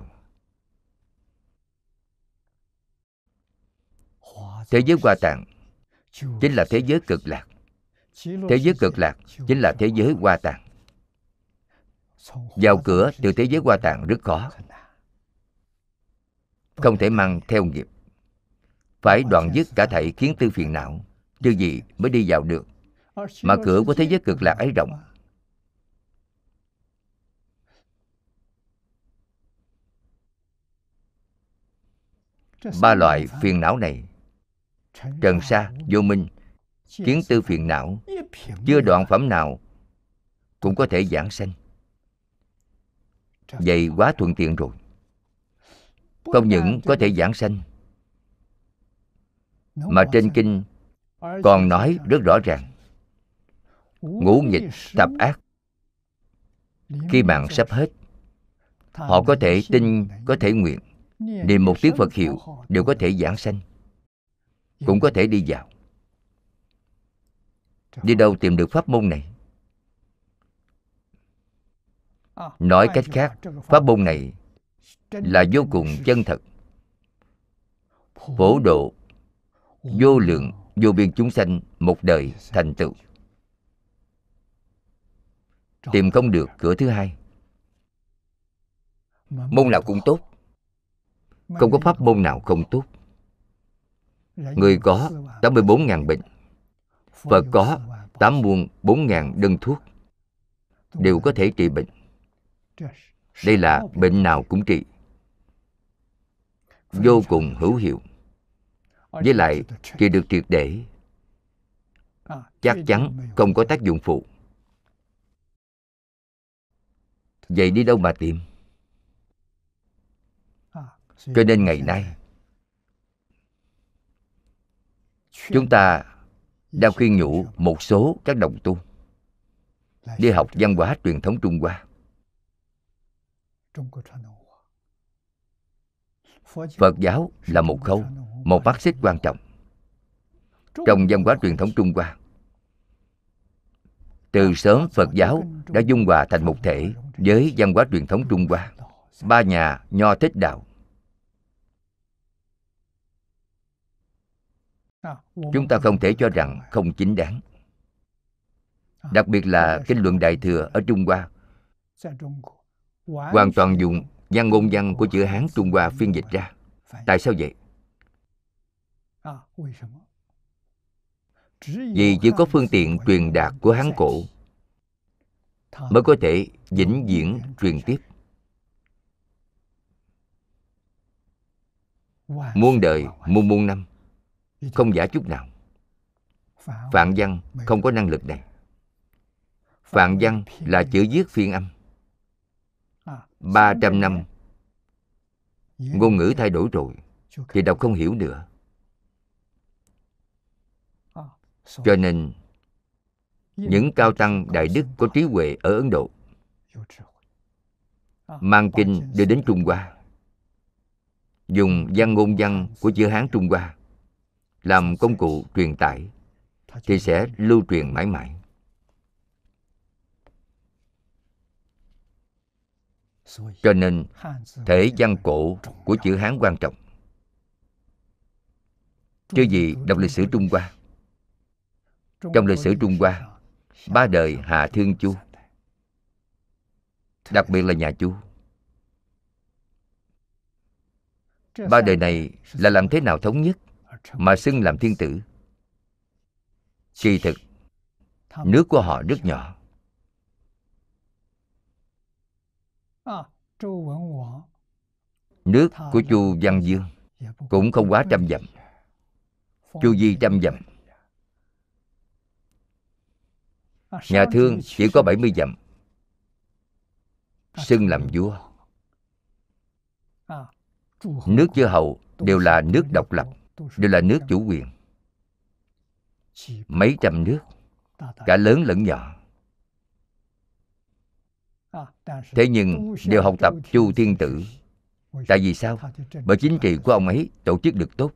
thế giới hoa tạng chính là thế giới cực lạc thế giới cực lạc chính là thế giới hoa tạng vào cửa từ thế giới hoa tạng rất khó không thể mang theo nghiệp phải đoạn dứt cả thảy kiến tư phiền não chứ gì mới đi vào được mà cửa của thế giới cực lạc ấy rộng ba loại phiền não này trần sa vô minh kiến tư phiền não chưa đoạn phẩm nào cũng có thể giảng sanh. Vậy quá thuận tiện rồi. Không những có thể giảng sanh mà trên kinh còn nói rất rõ ràng. Ngũ nghịch tập ác khi mạng sắp hết họ có thể tin có thể nguyện. Niệm một tiếng phật hiệu đều có thể giảng sanh cũng có thể đi vào. Đi đâu tìm được pháp môn này? Nói cách khác pháp môn này là vô cùng chân thật. Phổ độ vô lượng vô biên chúng sanh một đời thành tựu. Tìm không được cửa thứ hai. Môn nào cũng tốt. không có pháp môn nào không tốt người có 84.000 bệnh Phật có 8 muôn 4.000 đơn thuốc đều có thể trị bệnh. Đây là bệnh nào cũng trị. Vô cùng hữu hiệu. Với lại, trị được triệt để, chắc chắn không có tác dụng phụ. Vậy đi đâu mà tìm? Cho nên ngày nay chúng ta đang khuyên nhủ một số các đồng tu đi học văn hóa truyền thống trung hoa. Phật giáo là một khâu một mắt xích quan trọng trong văn hóa truyền thống trung hoa. Từ sớm phật giáo đã dung hòa thành một thể với văn hóa truyền thống trung hoa. Ba nhà nho thích đạo chúng ta không thể cho rằng không chính đáng. Đặc biệt là kinh luận đại thừa ở trung hoa. Hoàn toàn dùng văn ngôn văn của chữ hán trung hoa phiên dịch ra. tại sao vậy? Vì chỉ có phương tiện truyền đạt của hán cổ mới có thể vĩnh viễn truyền tiếp. Muôn đời muôn muôn năm không giả chút nào. Phạn văn không có năng lực này. Phạn văn là chữ viết phiên âm. 300 năm. Ngôn ngữ thay đổi rồi Thì đọc không hiểu nữa. Cho nên Những cao tăng đại đức có trí huệ ở Ấn Độ Mang kinh đưa đến Trung Hoa. Dùng văn ngôn văn của chữ Hán Trung Hoa làm công cụ truyền tải thì sẽ lưu truyền mãi mãi. Cho nên, thể văn cổ của chữ hán quan trọng. Chứ gì đọc lịch sử trung hoa? Trong lịch sử trung hoa, ba đời Hà thương chu, đặc biệt là nhà chu, ba đời này là làm thế nào thống nhất? Mà xưng làm thiên tử. Kỳ thực, nước của họ rất nhỏ. Nước của chu văn dương cũng không quá trăm dặm. Chu di trăm dặm. Nhà thương chỉ có 70 dặm. Xưng làm vua. Nước chư hầu đều là nước độc lập đều là nước chủ quyền. Mấy trăm nước, cả lớn lẫn nhỏ. Thế nhưng đều học tập chu thiên tử. Tại vì sao? Bởi chính trị của ông ấy tổ chức được tốt.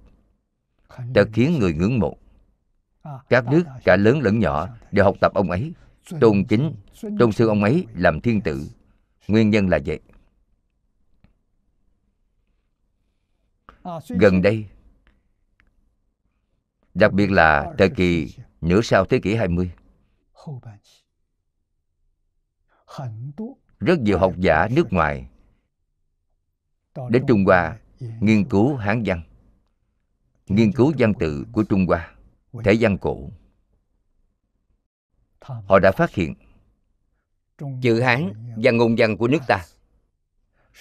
Đã khiến người ngưỡng mộ. Các nước, cả lớn lẫn nhỏ, đều học tập ông ấy. Tôn kính, tôn sư ông ấy làm thiên tử. Nguyên nhân là vậy. Gần đây Đặc biệt là thời kỳ nửa sau thế kỷ 20 Rất nhiều học giả nước ngoài Đến Trung Hoa nghiên cứu Hán văn Nghiên cứu văn tự của Trung Hoa Thể văn cổ. Họ đã phát hiện Chữ Hán văn ngôn văn của nước ta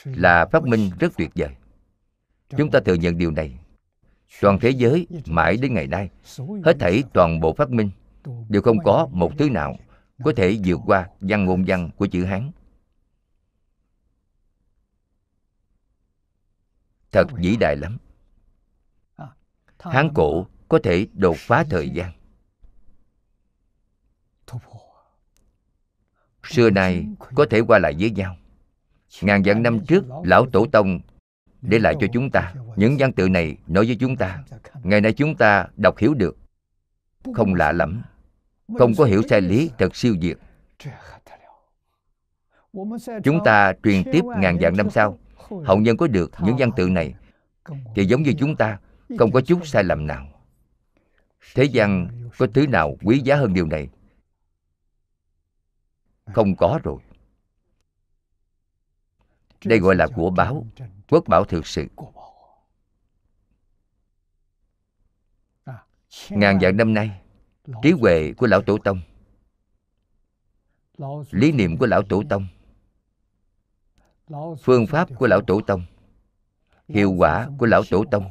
Là phát minh rất tuyệt vời. Chúng ta thừa nhận điều này toàn thế giới mãi đến ngày nay, hết thảy toàn bộ phát minh đều không có một thứ nào có thể vượt qua văn ngôn văn của chữ hán. Thật vĩ đại lắm. Hán cổ có thể đột phá thời gian. Xưa nay có thể qua lại với nhau. Ngàn vạn năm trước, lão tổ tông để lại cho chúng ta. Những văn tự này nói với chúng ta, ngày nay chúng ta đọc hiểu được. Không lạ lắm. Không có hiểu sai lý thật siêu diệt. Chúng ta truyền tiếp ngàn vạn năm sau, hậu nhân có được những văn tự này. Thì giống như chúng ta, không có chút sai lầm nào. Thế gian có thứ nào quý giá hơn điều này? Không có rồi đây gọi là của báo. Quốc bảo thực sự. Ngàn vạn năm nay trí huệ của lão tổ tông, lý niệm của lão tổ tông, phương pháp của lão tổ tông, hiệu quả của lão tổ tông,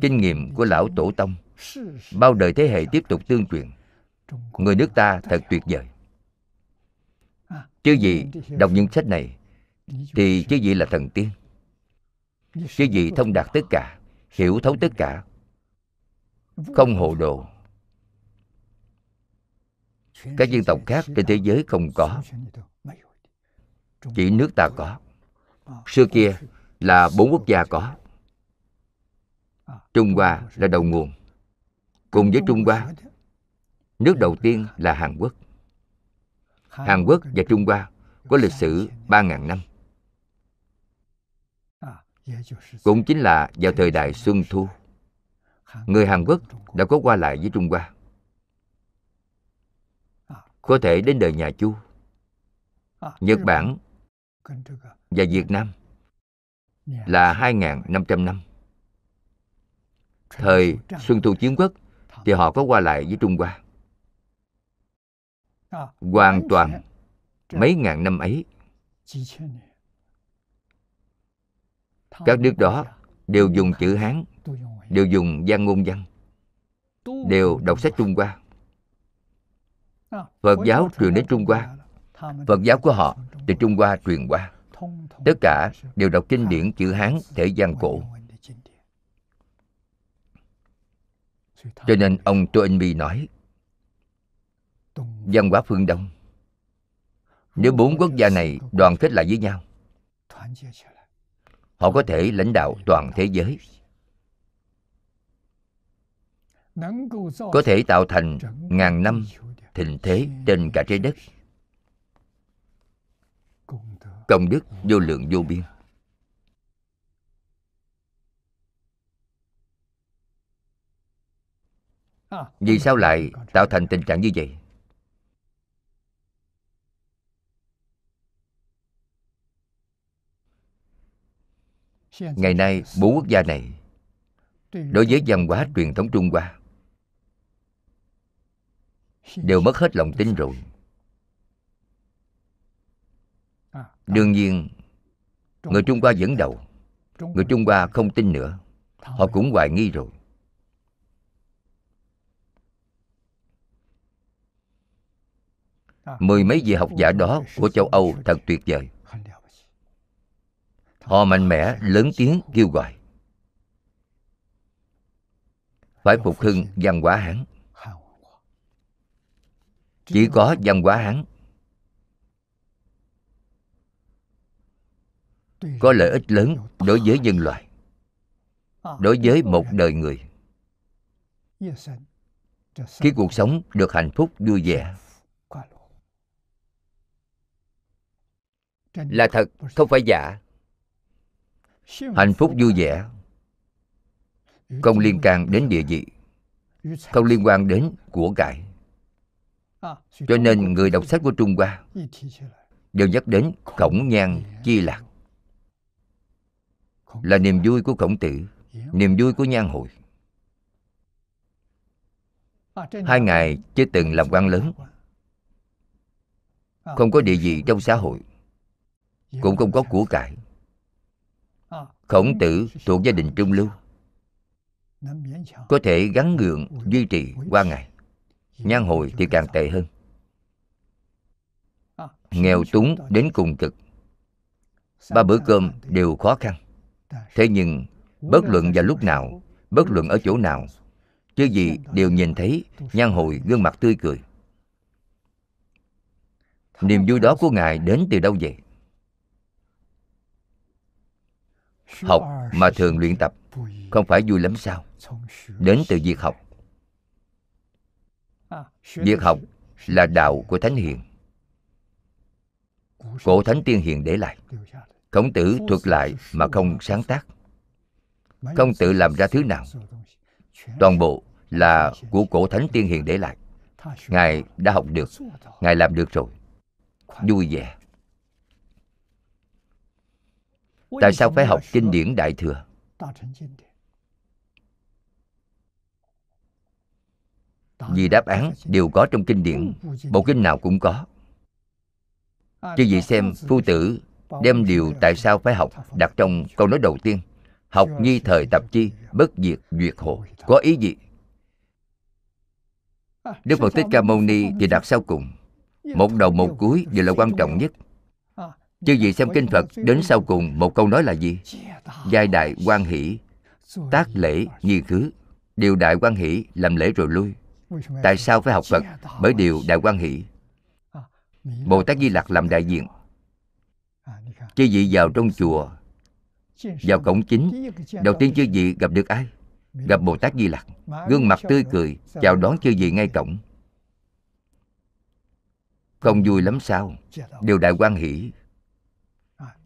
kinh nghiệm của lão tổ tông, bao đời thế hệ tiếp tục tương truyền. Người nước ta thật tuyệt vời. Chứ gì đọc những sách này thì chứ gì là thần tiên? Chứ gì thông đạt tất cả, hiểu thấu tất cả? Không hồ đồ. Các dân tộc khác trên thế giới không có. Chỉ nước ta có. Xưa kia là bốn quốc gia có. Trung hoa là đầu nguồn. Cùng với trung hoa, nước đầu tiên là hàn quốc. Hàn quốc và trung hoa có lịch sử ba ngàn năm cũng chính là vào thời đại xuân thu. người hàn quốc đã có qua lại với trung hoa. Có thể đến đời nhà chu nhật bản và việt nam là 2.500 năm. Thời xuân thu chiến quốc thì họ có qua lại với trung hoa. Hoàn toàn mấy ngàn năm ấy các nước đó đều dùng chữ hán, đều dùng văn ngôn văn, đều đọc sách trung hoa. Phật giáo truyền đến trung hoa, phật giáo của họ từ trung hoa truyền qua. Tất cả đều đọc kinh điển chữ hán thể gian cổ. Cho nên ông tô anh mi nói, văn hóa phương đông, nếu bốn quốc gia này đoàn kết lại với nhau họ có thể lãnh đạo toàn thế giới. Có thể tạo thành ngàn năm thịnh thế trên cả trái đất. Công đức vô lượng vô biên. Vì sao lại tạo thành tình trạng như vậy? Ngày nay, bốn quốc gia này đối với văn hóa truyền thống trung hoa đều mất hết lòng tin rồi. Đương nhiên, người trung hoa dẫn đầu, người trung hoa không tin nữa, họ cũng hoài nghi rồi. Mười mấy vị học giả đó của châu âu thật tuyệt vời họ mạnh mẽ, lớn tiếng kêu gọi. Phải phục hưng văn hóa hán. Chỉ có văn hóa hán có lợi ích lớn đối với nhân loại, đối với một đời người. Khi cuộc sống được hạnh phúc, vui vẻ là thật, không phải giả hạnh phúc vui vẻ. Không liên can đến địa vị. Không liên quan đến của cải. Cho nên người đọc sách của trung hoa đều nhắc đến khổng nhan chi lạc. Là niềm vui của khổng tử, niềm vui của nhan hội. Hai ngài chưa từng làm quan lớn. Không có địa vị trong xã hội, cũng không có của cải khổng tử thuộc gia đình trung lưu. Có thể gắn gượng duy trì qua ngày. Nhan hồi thì càng tệ hơn. Nghèo túng đến cùng cực. Ba bữa cơm đều khó khăn. Thế nhưng, bất luận vào lúc nào, bất luận ở chỗ nào, chứ gì đều nhìn thấy nhan hồi gương mặt tươi cười. Niềm vui đó của ngài đến từ đâu vậy? Học mà thường luyện tập, không phải vui lắm sao? Đến từ việc học. Việc học là đạo của thánh hiền. Cổ thánh tiên hiền để lại. Khổng tử thuật lại mà không sáng tác. Không tự làm ra thứ nào. Toàn bộ là của cổ thánh tiên hiền để lại. Ngài đã học được, ngài làm được rồi. Vui vẻ. Tại sao phải học kinh điển đại thừa? Vì đáp án đều có trong kinh điển bộ kinh nào. cũng có. Chứ gì xem phu tử đem điều tại sao phải học đặt trong câu nói đầu tiên học nhi thời tập chi bất diệt duyệt hộ có ý gì? Đức phật thích ca mâu ni thì đặt sau cùng. Một đầu một cuối đều là quan trọng nhất chứ gì xem kinh phật, đến sau cùng một câu nói là gì? Giai đại quan hỷ, tác lễ nhi khứ điều đại quan hỷ làm lễ rồi lui. Tại sao phải học phật? Bởi điều đại quan hỷ. Bồ tát di lặc làm đại diện. Chư vị vào trong chùa, vào cổng chính, đầu tiên chư vị gặp được ai? Gặp bồ tát di lặc. Gương mặt tươi cười, chào đón chư vị ngay cổng. Không vui lắm sao? Điều đại quan hỷ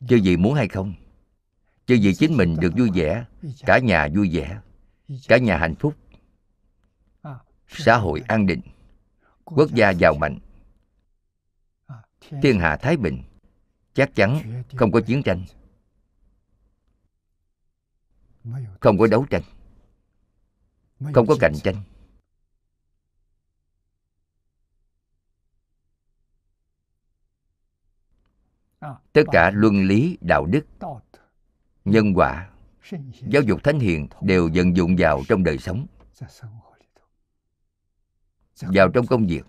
chư vị muốn hay không? Chư vị chính mình được vui vẻ, cả nhà vui vẻ, cả nhà hạnh phúc. Xã hội an định, quốc gia giàu mạnh. Thiên hạ thái bình chắc chắn không có chiến tranh, không có đấu tranh, không có cạnh tranh. Tất cả luân lý đạo đức nhân quả giáo dục thánh hiền đều vận dụng vào trong đời sống. Vào trong công việc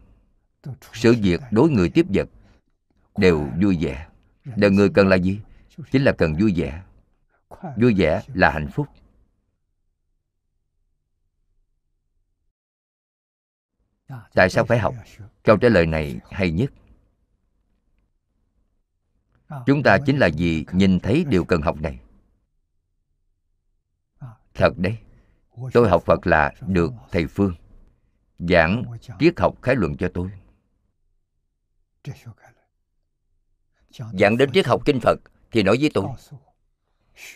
sự việc đối người tiếp vật đều vui vẻ. Đời người cần là gì? Chính là cần vui vẻ. Vui vẻ là hạnh phúc. Tại sao phải học? câu trả lời này hay nhất chúng ta chính là vì nhìn thấy điều cần học này. Thật đấy. Tôi học phật là được thầy phương giảng triết học khái luận cho tôi. Giảng đến triết học kinh phật thì nói với tôi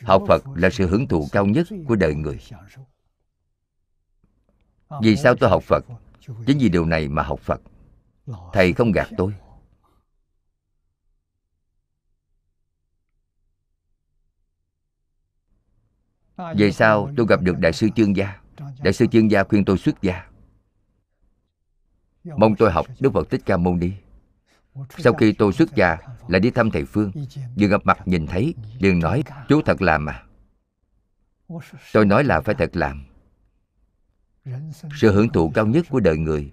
học phật là sự hưởng thụ cao nhất của đời người. Vì sao tôi học phật? Chính vì điều này mà học phật. Thầy không gạt tôi về sau tôi gặp được đại sư chương gia. Đại sư chương gia khuyên tôi xuất gia. Mong tôi học đức phật thích ca mâu ni. Sau khi tôi xuất gia lại đi thăm thầy phương. Vừa gặp mặt nhìn thấy liền nói chú thật làm mà. Tôi nói là phải thật làm. Sự hưởng thụ cao nhất của đời người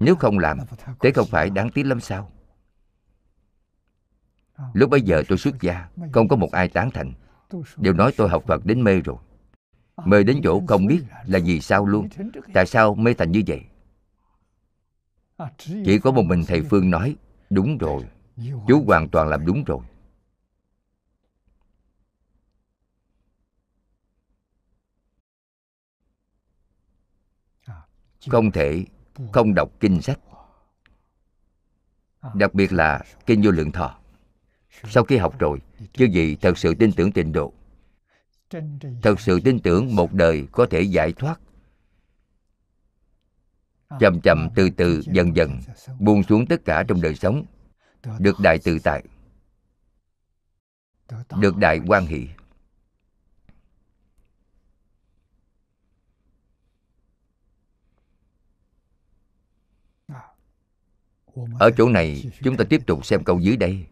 nếu không làm thế không phải đáng tiếc lắm sao? Lúc bấy giờ tôi xuất gia không có một ai tán thành đều nói tôi học phật đến mê rồi. Mê đến chỗ không biết là vì sao luôn. Tại sao mê thành như vậy? Chỉ có một mình thầy phương nói, đúng rồi. Chú hoàn toàn làm đúng rồi. Không thể không đọc kinh sách. Đặc biệt là kinh vô lượng thọ sau khi học rồi chứ gì thật sự tin tưởng trình độ. Thật sự tin tưởng một đời có thể giải thoát. Chậm chậm, từ từ, dần dần, buông xuống tất cả trong đời sống. Được đại tự tại. Được đại quan hỷ. Ở chỗ này, chúng ta tiếp tục xem câu dưới đây.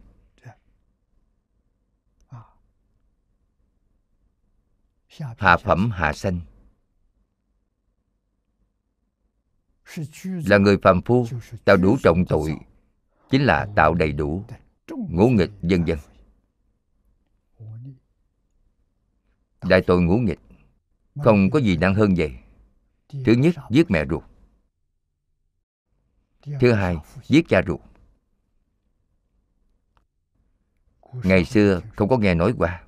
Hạ phẩm hạ sanh. là người phàm phu tạo đủ trọng tội chính là tạo đầy đủ ngũ nghịch vân vân đại tội ngũ nghịch không có gì nặng hơn vậy thứ nhất giết mẹ ruột. thứ hai giết cha ruột. ngày xưa không có nghe nói qua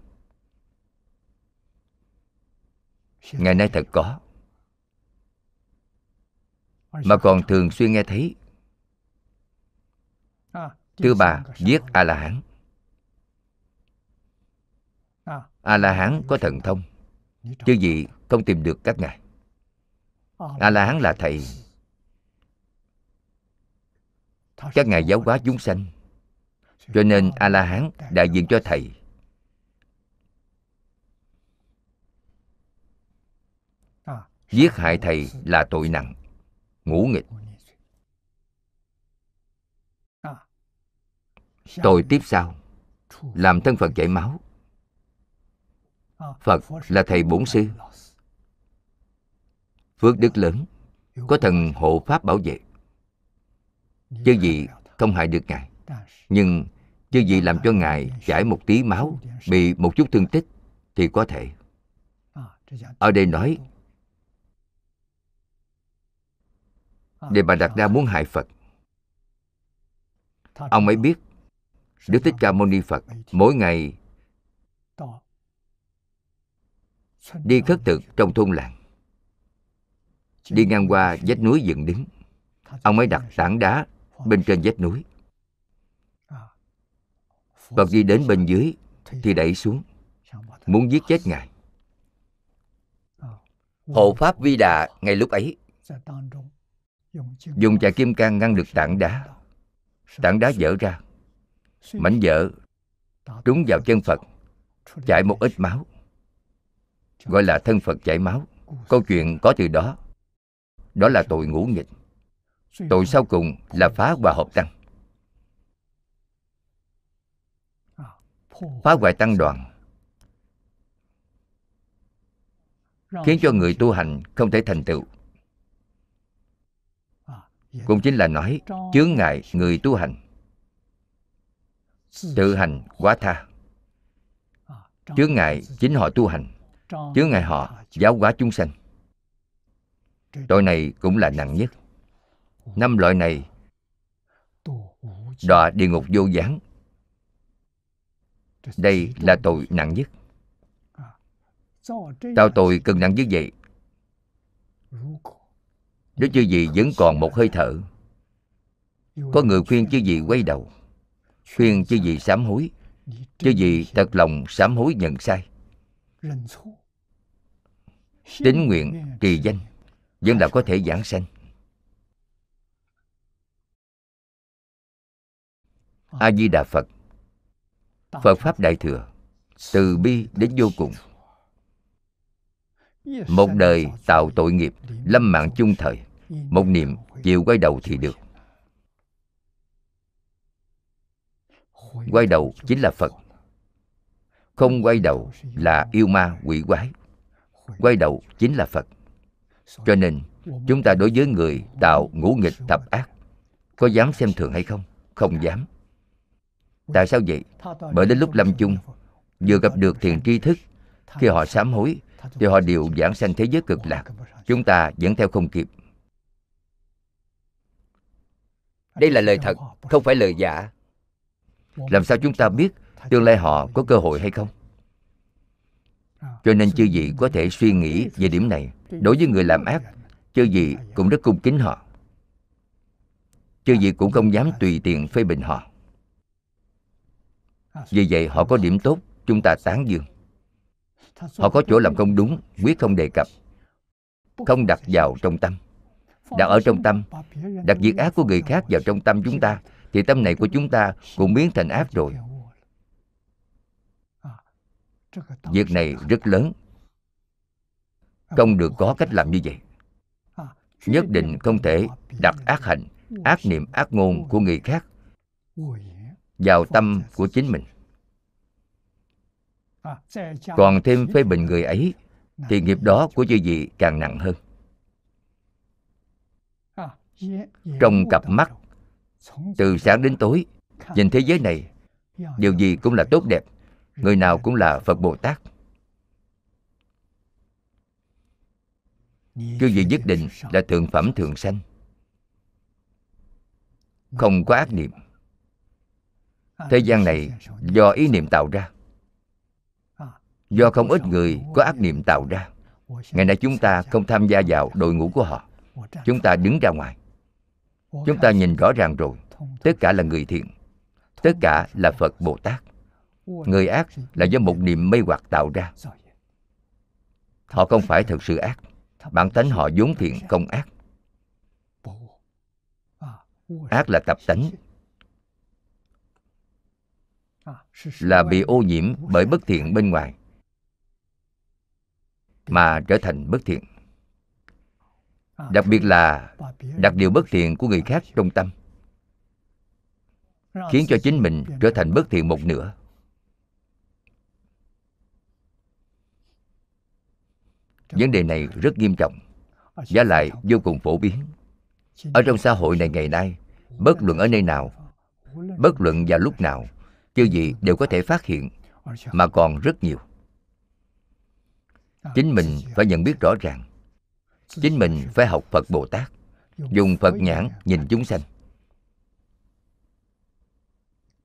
ngày nay thật có. Mà còn thường xuyên nghe thấy. Thứ ba giết a la hán a la hán có thần thông. Chứ gì không tìm được các ngài. A la hán là thầy. Các ngài giáo hóa chúng sanh. Cho nên a la hán đại diện cho thầy. Giết hại thầy là tội nặng. Ngũ nghịch. Tội tiếp sau. Làm thân phật chảy máu. Phật là thầy bổn sư. Phước đức lớn. Có thần hộ pháp bảo vệ. Chứ gì không hại được ngài. Nhưng chứ gì làm cho ngài chảy một tí máu, bị một chút thương tích thì có thể. Ở đây nói để bà đặt ra muốn hại phật. Ông ấy biết, đức thích ca mâu ni phật mỗi ngày đi khất thực trong thôn làng. Đi ngang qua vách núi dựng đứng. Ông ấy đặt tảng đá bên trên vách núi. Phật đi đến bên dưới thì đẩy xuống, muốn giết chết ngài. Hộ pháp vi đà ngay lúc ấy dùng chà kim cang ngăn được tảng đá. Tảng đá vỡ ra. Mảnh vỡ. Trúng vào chân phật. Chảy một ít máu. Gọi là thân phật chảy máu. Câu chuyện có từ đó. Đó là tội ngũ nghịch. Tội sau cùng là phá hòa hợp tăng. Phá hoại tăng đoàn. Khiến cho người tu hành không thể thành tựu cũng chính là nói, chướng ngại người tu hành. Tự hành quá tha. Chướng ngại chính họ tu hành. Chướng ngại họ giáo hóa chúng sanh. Tội này cũng là nặng nhất. Năm loại này đọa địa ngục vô gián. Đây là tội nặng nhất. Tạo tội cần nặng như vậy nếu chư gì vẫn còn một hơi thở, có người khuyên chư gì quay đầu, khuyên chư gì sám hối. Chư gì thật lòng sám hối nhận sai. Tín nguyện trì danh vẫn là có thể giảng sanh. A di đà phật phật pháp đại thừa, từ bi đến vô cùng một đời tạo tội nghiệp lâm mạng chung thời. Một niệm chịu quay đầu thì được. Quay đầu chính là phật. Không quay đầu là yêu ma quỷ quái. Quay đầu chính là phật. Cho nên chúng ta đối với người tạo ngũ nghịch thập ác có dám xem thường hay không? không dám. tại sao vậy? Bởi đến lúc lâm chung vừa gặp được thiền tri thức khi họ sám hối thì họ đều giảng sanh thế giới cực lạc. Chúng ta vẫn theo không kịp. Đây là lời thật, không phải lời giả. Làm sao chúng ta biết tương lai họ có cơ hội hay không? Cho nên chư vị có thể suy nghĩ về điểm này. Đối với người làm ác, chư vị cũng rất cung kính họ. Chư vị cũng không dám tùy tiện phê bình họ. Vì vậy họ có điểm tốt, chúng ta tán dương họ có chỗ làm không đúng, quyết không đề cập, không đặt vào trong tâm. Đặt ở trong tâm, đặt việc ác của người khác vào trong tâm chúng ta, thì tâm này của chúng ta cũng biến thành ác rồi. Việc này rất lớn. Không được có cách làm như vậy. Nhất định không thể đặt ác hạnh, ác niệm, ác ngôn của người khác vào tâm của chính mình còn thêm phê bình người ấy thì nghiệp đó của chư vị càng nặng hơn. Trong cặp mắt từ sáng đến tối nhìn thế giới này điều gì cũng là tốt đẹp người nào cũng là phật bồ tát. Quý vị nhất định là thượng phẩm thường sanh. Không có ác niệm. Thế gian này do ý niệm tạo ra Do không ít người có ác niệm tạo ra, Ngày nay chúng ta không tham gia vào đội ngũ của họ. Chúng ta đứng ra ngoài. Chúng ta nhìn rõ ràng rồi. Tất cả là người thiện. Tất cả là Phật Bồ Tát. Người ác là do một niệm mê hoặc tạo ra. Họ không phải thật sự ác. Bản tánh họ vốn thiện, không ác. Ác là tập tánh. Là bị ô nhiễm bởi bất thiện bên ngoài. Mà trở thành bất thiện. Đặc biệt là đặt điều bất thiện của người khác trong tâm, Khiến cho chính mình trở thành bất thiện một nửa. Vấn đề này rất nghiêm trọng, giá lại vô cùng phổ biến. Ở trong xã hội này ngày nay, bất luận ở nơi nào, bất luận vào lúc nào, chư gì đều có thể phát hiện mà còn rất nhiều chính mình phải nhận biết rõ ràng. Chính mình phải học phật bồ tát, dùng phật nhãn nhìn chúng sanh.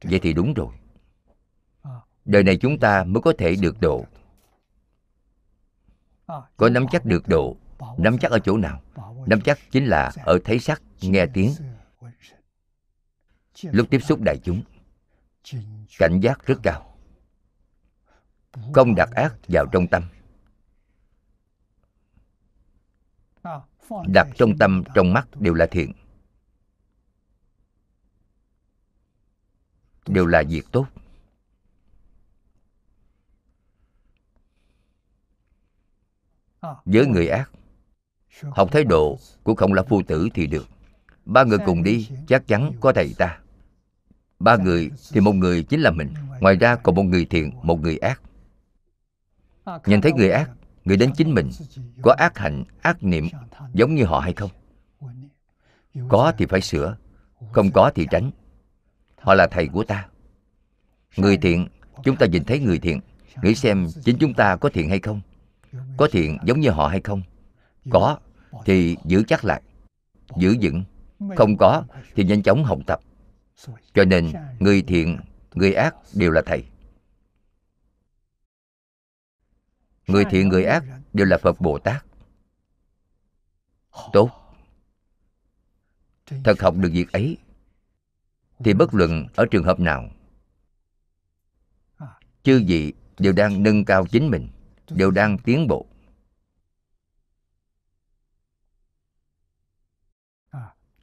Vậy thì đúng rồi. Đời này chúng ta mới có thể được độ. Có nắm chắc được độ, nắm chắc ở chỗ nào? Nắm chắc chính là ở thấy sắc, nghe tiếng. Lúc tiếp xúc đại chúng, cảnh giác rất cao. Không đặt ác vào trong tâm. Đặt trong tâm, trong mắt đều là thiện. Đều là việc tốt. Với người ác, học thái độ của không là phu tử thì được. Ba người cùng đi, chắc chắn có thầy ta. Ba người thì một người chính là mình. Ngoài ra còn một người thiện, một người ác. Nhìn thấy người ác người đến chính mình có ác hạnh ác niệm giống như họ hay không? Có thì phải sửa, không có thì tránh. Họ là thầy của ta. Người thiện, chúng ta nhìn thấy người thiện, nghĩ xem chính chúng ta có thiện hay không? Có thiện giống như họ hay không? Có, thì giữ chắc lại, giữ vững. Không có thì nhanh chóng học tập. Cho nên, người thiện, người ác đều là thầy. Người thiện người ác đều là phật bồ tát. Tốt. Thật học được việc ấy, thì bất luận ở trường hợp nào, chư vị đều đang nâng cao chính mình, đều đang tiến bộ.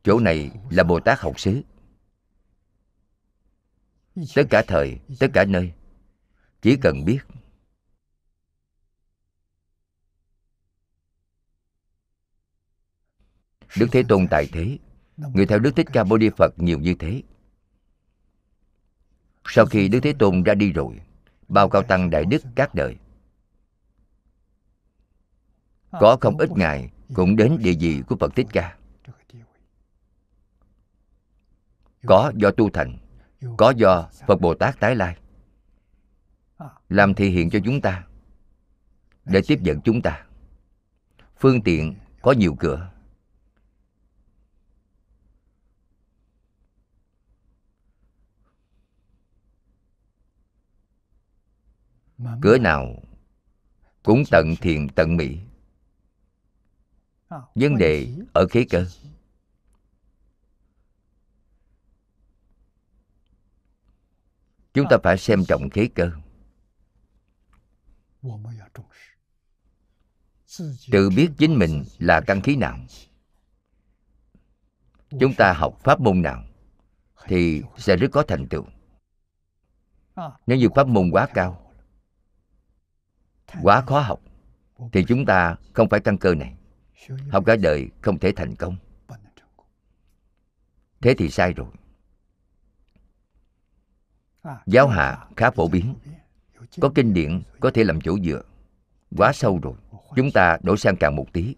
Chỗ này là bồ tát học xứ. Tất cả thời, tất cả nơi, chỉ cần biết đức thế tôn tại thế. Người theo đức thích ca mâu ni phật nhiều như thế. Sau khi đức thế tôn ra đi rồi, bao cao tăng đại đức các đời. Có không ít ngài cũng đến địa vị của phật thích ca. Có do tu thành, có do phật bồ tát tái lai. Làm thị hiện cho chúng ta, để tiếp dẫn chúng ta. Phương tiện có nhiều cửa. Cửa nào cũng tận thiện tận mỹ. Vấn đề ở khế cơ chúng ta phải xem trọng khế cơ tự biết chính mình là căn khí nào. chúng ta học pháp môn nào thì sẽ rất có thành tựu. Nếu như pháp môn quá cao quá khó học, thì chúng ta không phải căn cơ này. Học cả đời không thể thành công. Thế thì sai rồi. Giáo hạ khá phổ biến. Có kinh điển, có thể làm chỗ dựa. Quá sâu rồi. Chúng ta đổi sang càng một tí.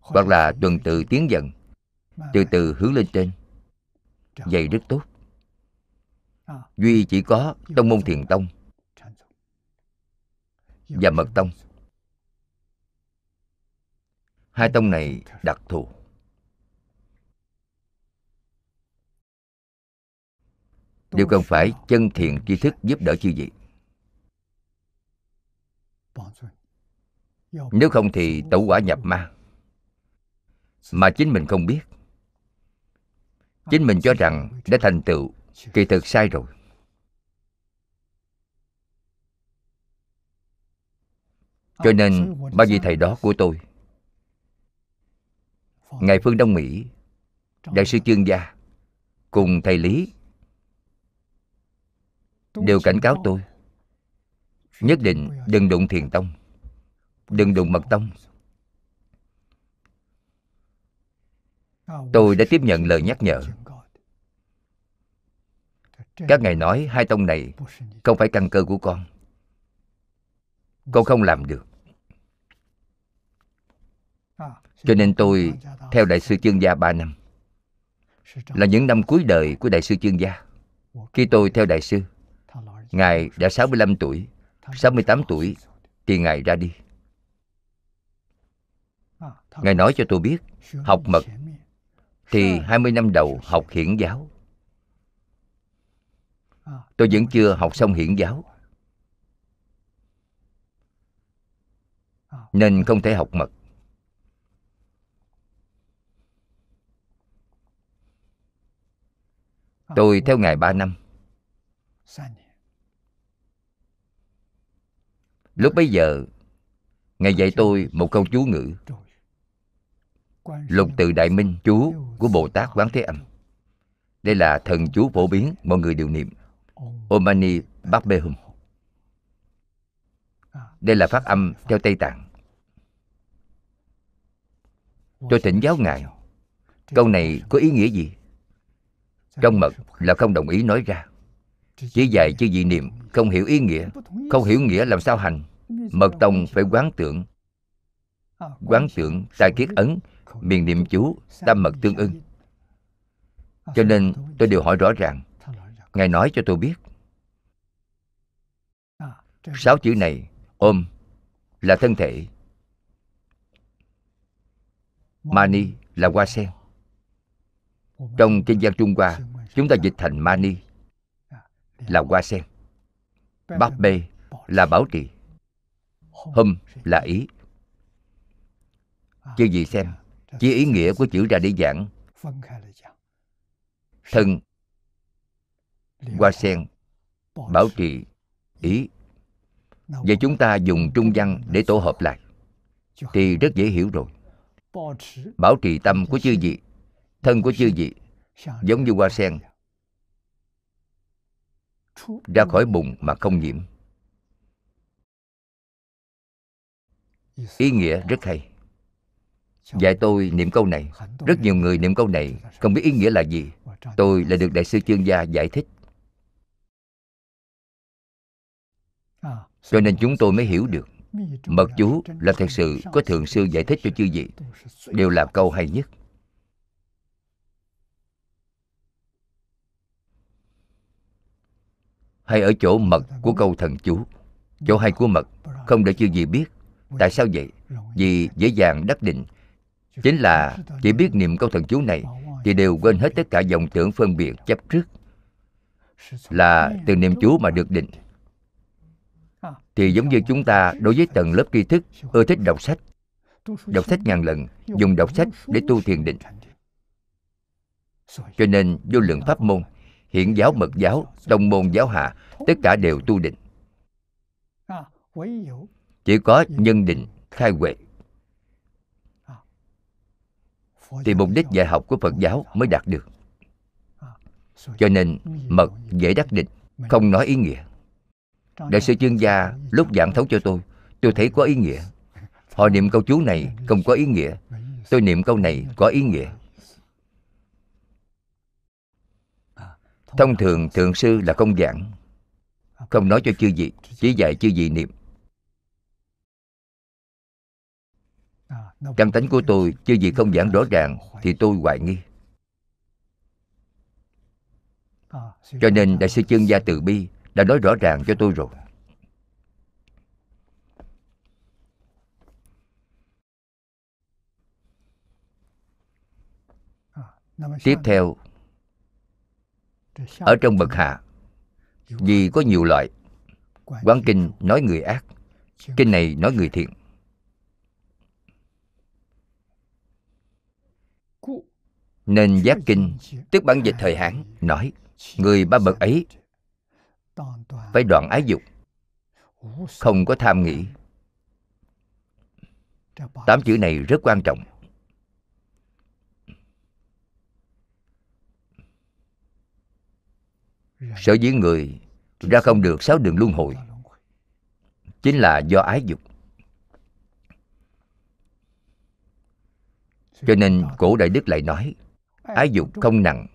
Hoặc là tuần tự tiến dần, từ từ hướng lên trên. Vậy rất tốt. Duy chỉ có tông môn thiền tông và mật tông. Hai tông này đặc thù. Đều cần phải chân thiện tri thức giúp đỡ chư vị. Nếu không thì tẩu quả nhập ma, mà chính mình không biết. Chính mình cho rằng đã thành tựu kỳ thực sai rồi. Cho nên ba vị thầy đó của tôi, ngài phương đông mỹ, đại sư chương gia cùng thầy lý đều cảnh cáo tôi, nhất định đừng đụng thiền tông, đừng đụng mật tông. Tôi đã tiếp nhận lời nhắc nhở. Các ngài nói hai tông này không phải căn cơ của con con không làm được. Cho nên tôi theo đại sư chương gia ba năm. Là những năm cuối đời của đại sư chương gia. Khi tôi theo đại sư, ngài đã 65 tuổi. 68 tuổi thì ngài ra đi. Ngài nói cho tôi biết, học mật thì 20 năm đầu học hiển giáo. Tôi vẫn chưa học xong hiển giáo. Nên không thể học mật. Tôi theo ngài ba năm. Lúc bấy giờ, ngài dạy tôi một câu chú ngữ. Lục từ đại minh chú của bồ tát quán thế âm. Đây là thần chú phổ biến mọi người đều niệm. Omani Mani Hum đây là phát âm theo Tây Tạng. Tôi thỉnh giáo Ngài. Câu này có ý nghĩa gì? Trong mật là không đồng ý nói ra. Chỉ dạy chứ gì niệm Không hiểu ý nghĩa, Không hiểu nghĩa làm sao hành. Mật tông phải quán tưởng. Quán tưởng tai kiết ấn, Miền niệm chú Tam mật tương ưng. Cho nên tôi đều hỏi rõ ràng. Ngài nói cho tôi biết. Sáu chữ này Ôm là thân thể. Mani là hoa sen. Trong kinh văn Trung Hoa, Chúng ta dịch thành Mani Là hoa sen. Bát bê là bảo trì. Hum là ý. Chứ gì xem Chỉ ý nghĩa của chữ ra để giảng. Thân, Hoa sen, Bảo trì, Ý. Vậy chúng ta dùng trung văn để tổ hợp lại. Thì rất dễ hiểu rồi. Bảo trì tâm của chư vị, Thân của chư vị, Giống như hoa sen, Ra khỏi bụng mà không nhiễm. Ý nghĩa rất hay. Dạy tôi niệm câu này. Rất nhiều người niệm câu này, Không biết ý nghĩa là gì. Tôi là được Đại sư Chương Gia giải thích. Cho nên chúng tôi mới hiểu được, Mật chú là thật sự có thượng sư giải thích cho chư vị, Đều là câu hay nhất. Hay ở chỗ mật của câu thần chú, Chỗ hay của mật, Không để chư vị biết. Tại sao vậy? Vì dễ dàng đắc định. Chính là chỉ biết niệm câu thần chú này Thì đều quên hết tất cả dòng tưởng phân biệt chấp trước. Là từ niệm chú mà được định thì giống như chúng ta đối với tầng lớp tri thức, ưa thích đọc sách. Đọc sách ngàn lần, dùng đọc sách để tu thiền định. Cho nên, vô lượng pháp môn hiện giáo mật giáo, tông môn giáo hạ, tất cả đều tu định. Chỉ có nhân định, khai huệ. Thì mục đích dạy học của phật giáo mới đạt được. Cho nên, mật dễ đắc định, không nói ý nghĩa. Đại sư chuyên gia lúc giảng thấu cho tôi Tôi thấy có ý nghĩa. Họ niệm câu chú này không có ý nghĩa. Tôi niệm câu này có ý nghĩa. Thông thường thượng sư là không giảng. Không nói cho chư vị Chỉ dạy chư vị niệm. Căn tánh của tôi Chư vị không giảng rõ ràng Thì tôi hoài nghi. Cho nên Đại sư Chân Gia Từ Bi đã nói rõ ràng cho tôi rồi. Tiếp theo, ở trong bậc hạ, vì có nhiều loại, quán kinh nói người ác, kinh này nói người thiện. Nên giác kinh, tức bản dịch thời hán, nói, người ba bậc ấy phải đoạn ái dục. Không có tham nghĩ. tám chữ này rất quan trọng. Sở dĩ người ra không được sáu đường luân hồi chính là do ái dục. Cho nên cổ đại đức lại nói ái dục không nặng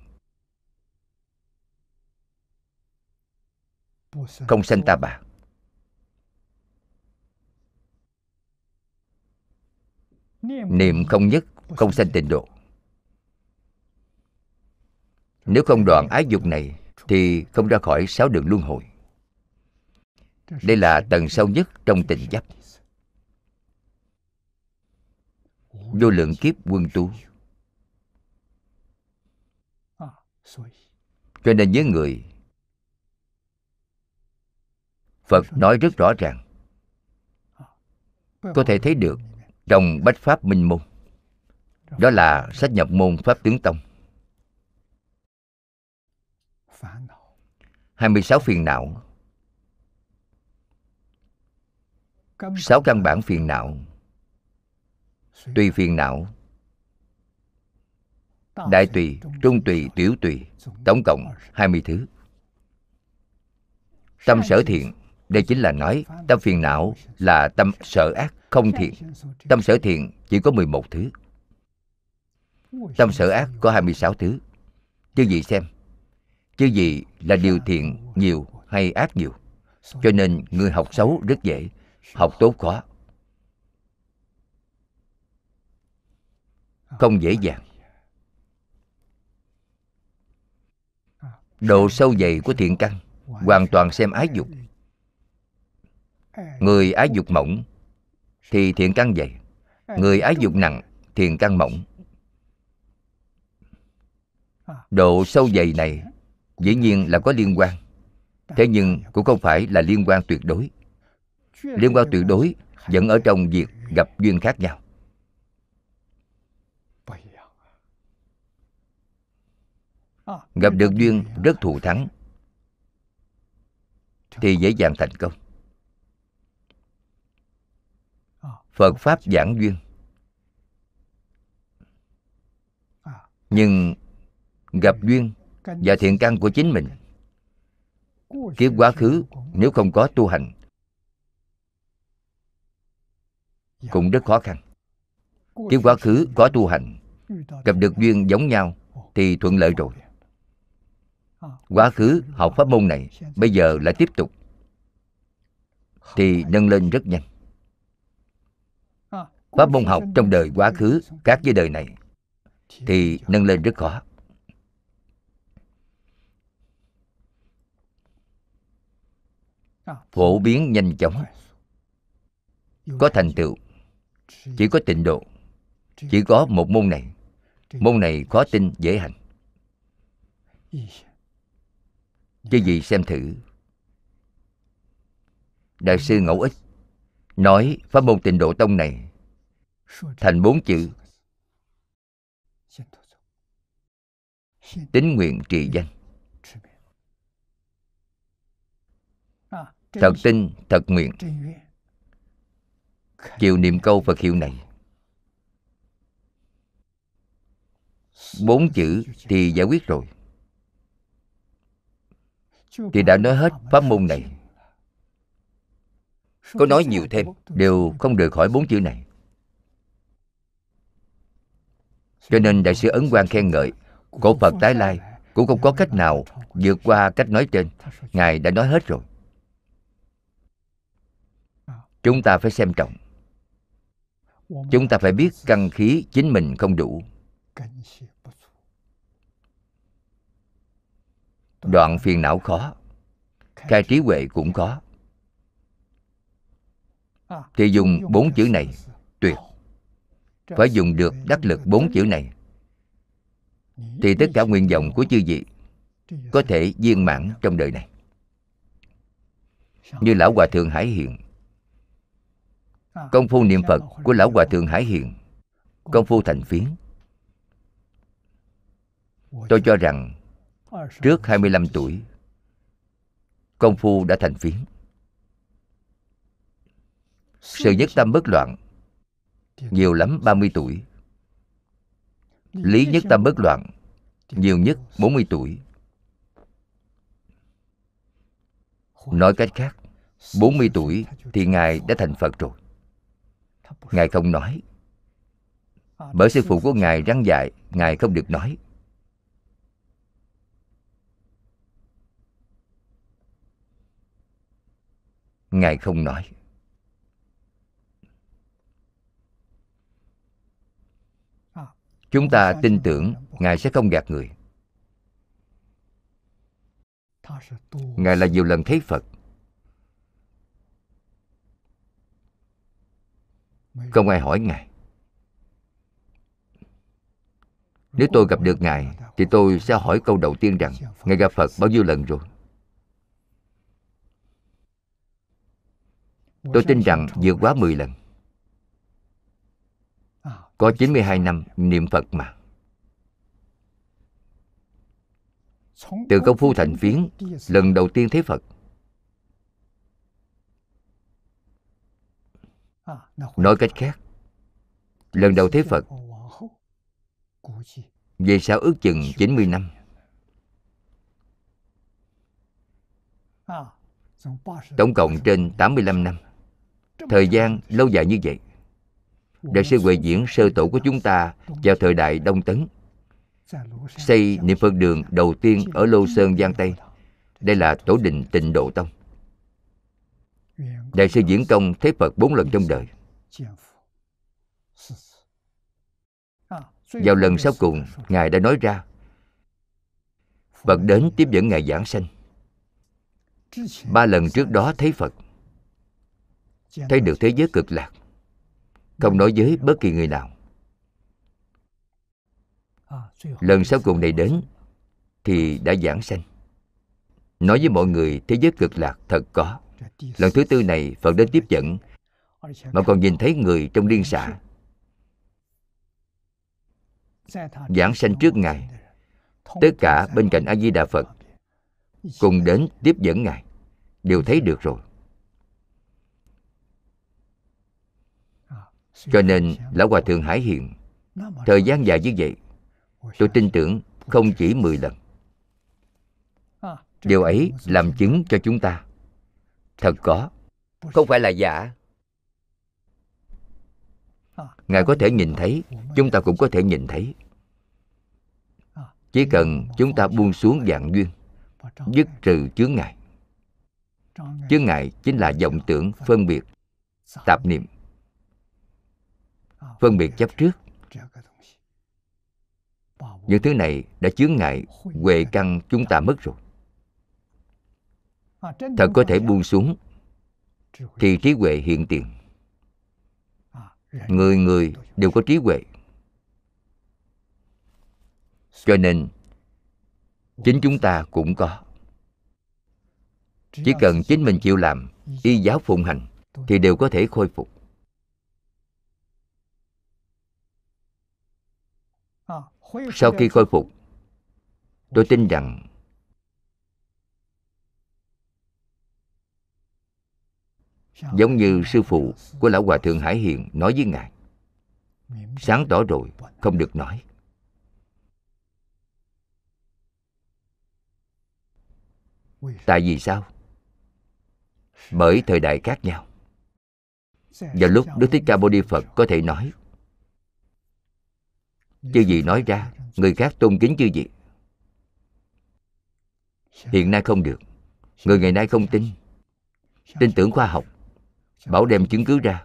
không sanh ta bà. Niệm không nhất, không sanh tịnh độ. Nếu không đoạn ái dục này, thì không ra khỏi sáu đường luân hồi. Đây là tầng sâu nhất trong tình chấp vô lượng kiếp quân tu cho nên với người phật nói rất rõ ràng. Có thể thấy được trong bách pháp minh môn. Đó là sách nhập môn pháp tướng tông. 26 phiền não. Sáu căn bản phiền não. Tùy phiền não. Đại tùy, trung tùy, tiểu tùy, tổng cộng 20 thứ. Tâm sở thiện đây chính là nói, tâm phiền não là tâm sở ác không thiện. Tâm sở thiện chỉ có 11 thứ. Tâm sở ác có 26 thứ. Chứ gì xem chứ gì là điều thiện nhiều hay ác nhiều? Cho nên người học xấu rất dễ, học tốt khó. Không dễ dàng. Độ sâu dày của thiện căn hoàn toàn xem ái dục người ái dục mỏng thì thiện căn dày. Người ái dục nặng thiện căn mỏng. Độ sâu dày này dĩ nhiên là có liên quan. Thế nhưng cũng không phải là liên quan tuyệt đối. Liên quan tuyệt đối vẫn ở trong việc gặp duyên khác nhau. Gặp được duyên rất thù thắng thì dễ dàng thành công. Phật pháp giảng duyên. Nhưng gặp duyên và thiện căn của chính mình, kiếp quá khứ nếu không có tu hành cũng rất khó khăn. Kiếp quá khứ có tu hành, gặp được duyên giống nhau thì thuận lợi rồi. Quá khứ học pháp môn này bây giờ lại tiếp tục, thì nâng lên rất nhanh pháp môn học trong đời quá khứ khác với đời này thì nâng lên rất khó. Phổ biến nhanh chóng, có thành tựu, chỉ có tịnh độ, chỉ có một môn này. Môn này khó tin, dễ hành. Chứ gì xem thử. Đại sư ngẫu ích nói pháp môn tịnh độ tông này thành bốn chữ. Tính nguyện trì danh. Thật tin, thật nguyện. Chịu niệm câu phật hiệu này. Bốn chữ thì giải quyết rồi. Thì đã nói hết pháp môn này. Có nói nhiều thêm, đều không rời khỏi bốn chữ này. Cho nên đại sư ấn quang khen ngợi, cổ phật tái lai cũng không có cách nào vượt qua cách nói trên. Ngài đã nói hết rồi. Chúng ta phải xem trọng. Chúng ta phải biết căn khí chính mình không đủ. Đoạn phiền não khó, khai trí huệ cũng khó. Thì dùng bốn chữ này, tuyệt phải dùng được đắc lực bốn chữ này. Thì tất cả nguyện vọng của chư vị có thể viên mãn trong đời này. Như lão hòa thượng hải hiện công phu niệm phật của lão hòa thượng hải hiện công phu thành phiến tôi cho rằng trước 25 tuổi, công phu đã thành phiến sự nhất tâm bất loạn nhiều lắm 30 tuổi. Lý nhất tâm bất loạn nhiều nhất 40 tuổi. Nói cách khác 40 tuổi thì ngài đã thành phật rồi. Ngài không nói. Bởi sư phụ của ngài răng dạy ngài không được nói. Ngài không nói chúng ta tin tưởng ngài sẽ không gạt người. Ngài là nhiều lần thấy phật. Không ai hỏi ngài. Nếu tôi gặp được ngài, thì tôi sẽ hỏi câu đầu tiên rằng, ngài gặp phật bao nhiêu lần rồi? Tôi tin rằng vượt quá 10 lần có 92 năm niệm Phật mà. Từ công phu thành phiến Lần đầu tiên thấy Phật. Nói cách khác, Lần đầu thấy Phật Về sau ước chừng 90 năm? Tổng cộng trên 85 năm. Thời gian lâu dài như vậy. Đại sư Huệ Diễn sơ tổ của chúng ta vào thời đại Đông Tấn xây niệm Phật đường đầu tiên ở Lô Sơn Giang Tây. Đây là tổ đình tịnh độ tông. Đại sư Diễn Công thấy Phật bốn lần trong đời. Vào lần sau cùng, Ngài đã nói ra Phật đến tiếp dẫn Ngài giảng sanh. Ba lần trước đó thấy Phật Thấy được thế giới cực lạc không nói với bất kỳ người nào. Lần sau cùng này đến, thì đã giảng sanh. Nói với mọi người, thế giới cực lạc thật có. Lần thứ tư này, phật đến tiếp dẫn, mà còn nhìn thấy người trong liên xã giảng sanh trước ngài. Tất cả bên cạnh a di đà phật cùng đến tiếp dẫn ngài. Đều thấy được rồi. Cho nên lão hòa thượng hải hiện thời gian dài như vậy, tôi tin tưởng không chỉ 10 lần. Điều ấy làm chứng cho chúng ta. Thật có, không phải là giả. Ngài có thể nhìn thấy, chúng ta cũng có thể nhìn thấy. Chỉ cần chúng ta buông xuống dạng duyên, dứt trừ chướng ngại. Chướng ngại chính là vọng tưởng phân biệt, tạp niệm phân biệt chấp trước. Những thứ này đã chướng ngại huệ căn chúng ta mất rồi. Thật có thể buông xuống thì trí huệ hiện tiền. Người người đều có trí huệ. Cho nên chính chúng ta cũng có. Chỉ cần chính mình chịu làm y giáo phụng hành thì đều có thể khôi phục. Sau khi khôi phục tôi tin rằng giống như sư phụ của lão hòa thượng hải hiện nói với ngài. Sáng tỏ rồi không được nói. Tại vì sao? Bởi thời đại khác nhau. Vào lúc đức thích ca mâu ni phật có thể nói chư gì nói ra, người khác tôn kính chư gì hiện nay không được. Người ngày nay không tin. Tin tưởng khoa học. Bảo đem chứng cứ ra.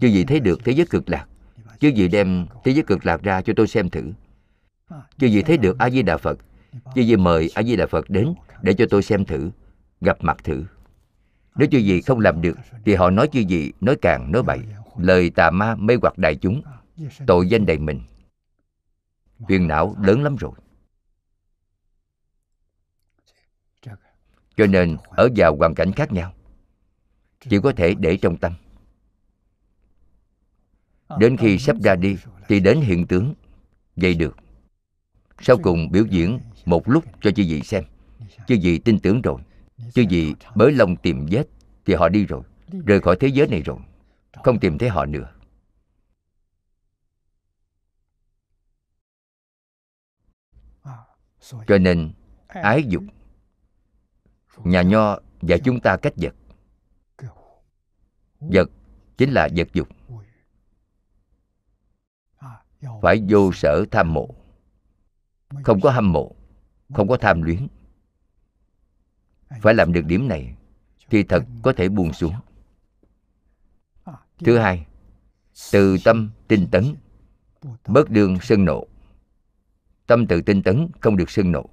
Chư gì thấy được thế giới cực lạc. Chư gì đem thế giới cực lạc ra cho tôi xem thử. Chư gì thấy được a di đà phật. Chư gì mời a di đà phật đến để cho tôi xem thử, gặp mặt thử. Nếu chư gì không làm được, thì họ nói chư gì nói càng nói bậy. Lời tà ma mê hoặc đại chúng, tội danh đầy mình phiền não lớn lắm rồi. Cho nên ở vào hoàn cảnh khác nhau, chỉ có thể để trong tâm. Đến khi sắp ra đi thì đến hiện tướng, vậy được. Sau cùng biểu diễn một lúc cho chư vị xem. Chư vị tin tưởng rồi. Chư vị bới lòng tìm vết thì họ đi rồi, rời khỏi thế giới này rồi. Không tìm thấy họ nữa. Cho nên ái dục nhà nho dạy chúng ta cách vật vật chính là vật dục phải vô sở tham mộ không có hâm mộ không có tham luyến phải làm được điểm này thì thật có thể buông xuống thứ hai từ tâm tinh tấn bớt đương sân nộ tâm tự tinh tấn, không được sưng nộ.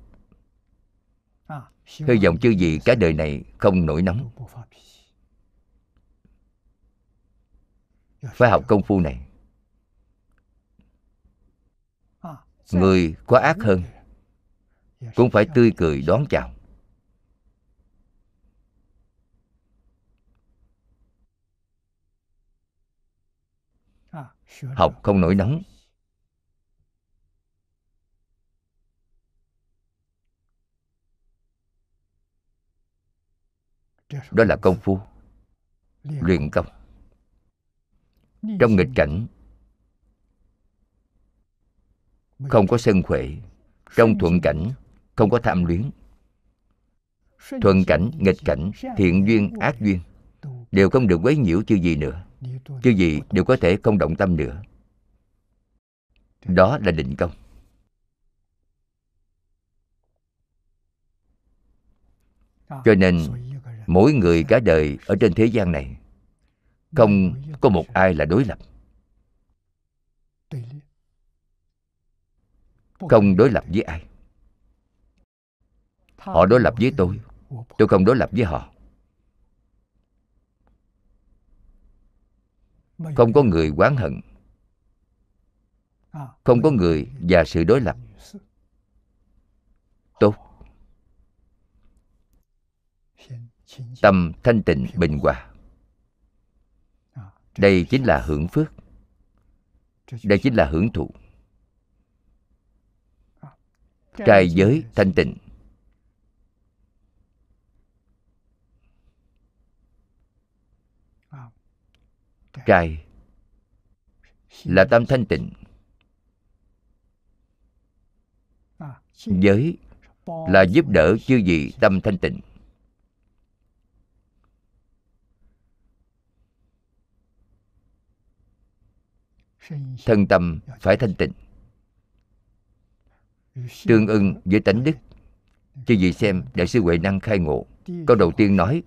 Hy vọng chư vị cả đời này không nổi nóng. Phải học công phu này, người có ác hơn, cũng phải tươi cười đón chào. Học không nổi nóng đó là công phu. Luyện công. Trong nghịch cảnh không có sân khỏe trong thuận cảnh không có tham luyến. Thuận cảnh nghịch cảnh thiện duyên ác duyên đều không được quấy nhiễu chư gì nữa. Chư gì đều có thể không động tâm nữa. Đó là định công. Cho nên mỗi người cả đời ở trên thế gian này, không có một ai là đối lập. Không đối lập với ai. Họ đối lập với tôi tôi không đối lập với họ. Không có người oán hận. Không có người và sự đối lập. Tốt. Tâm thanh tịnh bình hòa。đây chính là hưởng phước。đây chính là hưởng thụ。trai giới thanh tịnh。trai là tâm thanh tịnh。giới là giúp đỡ chư vị tâm thanh tịnh thân tâm phải thanh tịnh. Tương ưng với tánh đức, chư vị xem đại sư huệ năng khai ngộ. Câu đầu tiên nói,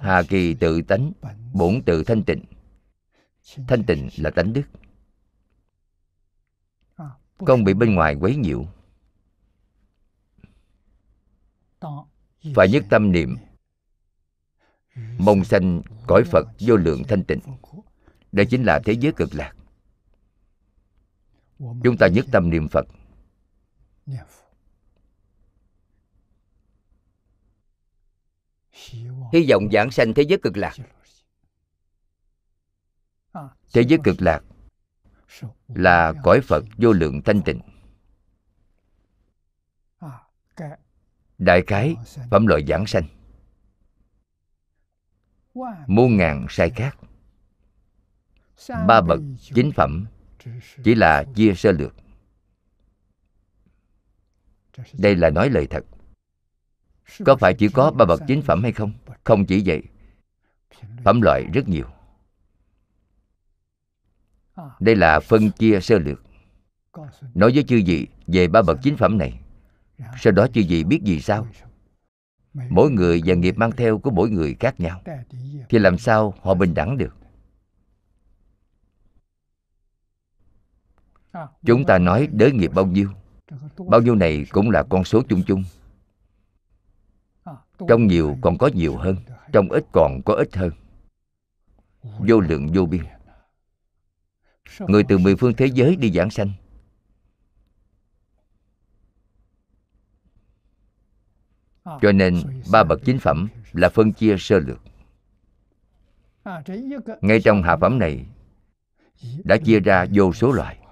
hà kỳ tự tánh, bổn tự thanh tịnh. Thanh tịnh là tánh đức. Không bị bên ngoài quấy nhiễu. Phải nhất tâm niệm. Mong sanh cõi phật vô lượng thanh tịnh. Đây chính là thế giới cực lạc chúng ta nhất tâm niệm phật. Hy vọng giảng sanh thế giới cực lạc. Thế giới cực lạc là cõi phật vô lượng thanh tịnh. Đại khái phẩm loại giảng sanh. Muôn ngàn sai khác. Ba bậc chính phẩm chỉ là chia sơ lược đây là nói lời thật. Có phải chỉ có ba bậc chính phẩm hay không? Không chỉ vậy. Phẩm loại rất nhiều. Đây là phân chia sơ lược. Nói với chư vị về ba bậc chính phẩm này, sau đó chư vị biết gì sao? Mỗi người và nghiệp mang theo của mỗi người khác nhau. Thì làm sao họ bình đẳng được? Chúng ta nói đới nghiệp bao nhiêu. Bao nhiêu này cũng là con số chung chung. Trong nhiều còn có nhiều hơn Trong ít còn có ít hơn. Vô lượng vô biên. Người từ mười phương thế giới đi giảng sanh. Cho nên ba bậc chính phẩm là phân chia sơ lược. Ngay trong hạ phẩm này Đã chia ra vô số loại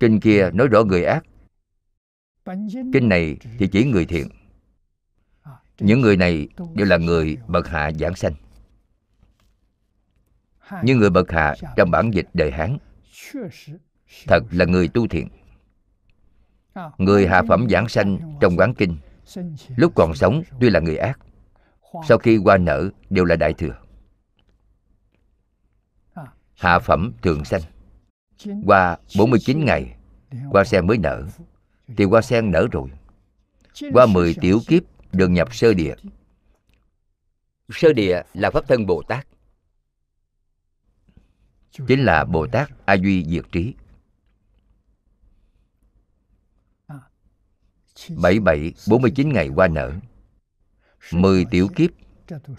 kinh kia nói rõ người ác. Kinh này thì chỉ người thiện. Những người này đều là người bậc hạ giảng sanh. Nhưng người bậc hạ trong bản dịch đời hán thật là người tu thiện. Người hạ phẩm giảng sanh trong quán kinh. lúc còn sống tuy là người ác sau khi qua nở đều là đại thừa. Hạ phẩm thường sanh qua 49 ngày hoa sen mới nở thì hoa sen nở rồi. Qua 10 tiểu kiếp được nhập sơ địa. Sơ địa là pháp thân bồ tát. Chính là bồ tát a duy diệt trí. Bảy bảy bốn mươi chín ngày qua nở. Mười tiểu kiếp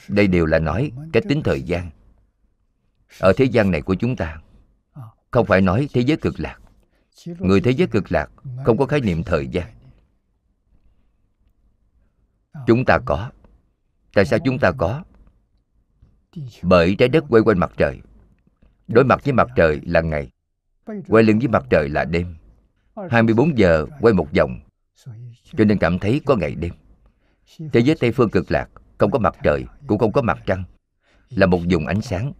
đây đều là nói cách tính thời gian. Ở thế gian này của chúng ta không phải nói thế giới cực lạc. Người thế giới cực lạc không có khái niệm thời gian. Chúng ta có. Tại sao chúng ta có? Bởi trái đất quay quanh mặt trời. Đối mặt với mặt trời là ngày, quay lưng với mặt trời là đêm. 24 giờ quay một vòng. Cho nên cảm thấy có ngày đêm. Thế giới tây phương cực lạc, không có mặt trời, cũng không có mặt trăng. Là một vùng ánh sáng.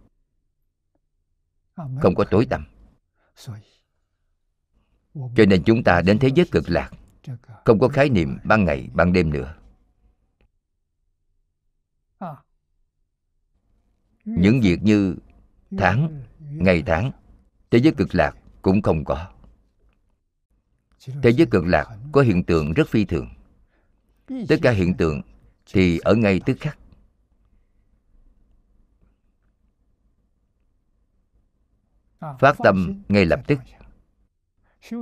Không có tối tăm cho nên chúng ta đến thế giới cực lạc. không có khái niệm ban ngày ban đêm nữa. Những việc như tháng ngày tháng thế giới cực lạc cũng không có. Thế giới cực lạc có hiện tượng rất phi thường. Tất cả hiện tượng thì ở ngay tức khắc phát tâm ngay lập tức.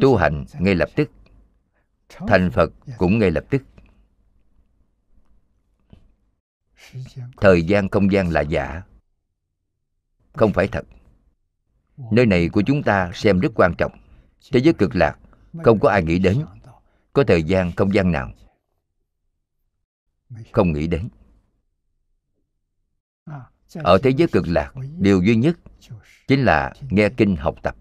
Tu hành ngay lập tức. Thành phật cũng ngay lập tức. Thời gian không gian là giả. Không phải thật. Nơi này của chúng ta xem rất quan trọng. Thế giới cực lạc, không có ai nghĩ đến. Có thời gian không gian nào? Không nghĩ đến ở thế giới cực lạc điều duy nhất chính là nghe kinh học tập.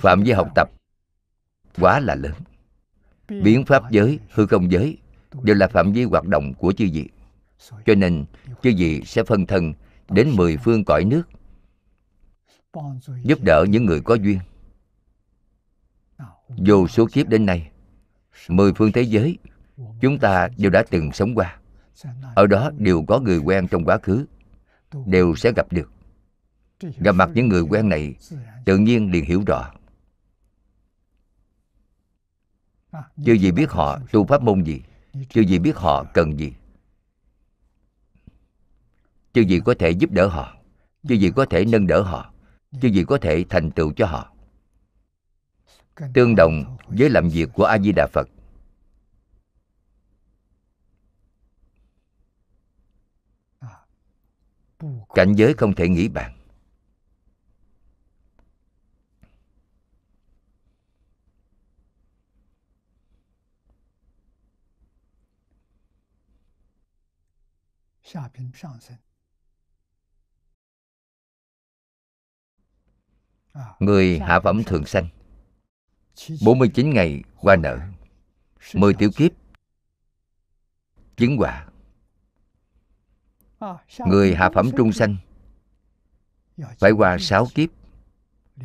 Phạm vi học tập quá là lớn. Biến pháp giới hư không giới đều là phạm vi hoạt động của chư vị. Cho nên chư vị sẽ phân thân đến mười phương cõi nước giúp đỡ những người có duyên. vô số kiếp đến nay mười phương thế giới chúng ta đều đã từng sống qua. Ở đó đều có người quen trong quá khứ, đều sẽ gặp được. Gặp mặt những người quen này, tự nhiên liền hiểu rõ. Chưa gì biết họ tu pháp môn gì, chưa gì biết họ cần gì. Chưa gì có thể giúp đỡ họ, chưa gì có thể nâng đỡ họ, chưa gì có thể thành tựu cho họ. Tương đồng với làm việc của a di đà phật cảnh giới không thể nghĩ bàn. Người hạ phẩm thường sanh. 49 ngày qua nở. 10 tiểu kiếp. Chứng quả. Người hạ phẩm trung sanh Phải qua 6 kiếp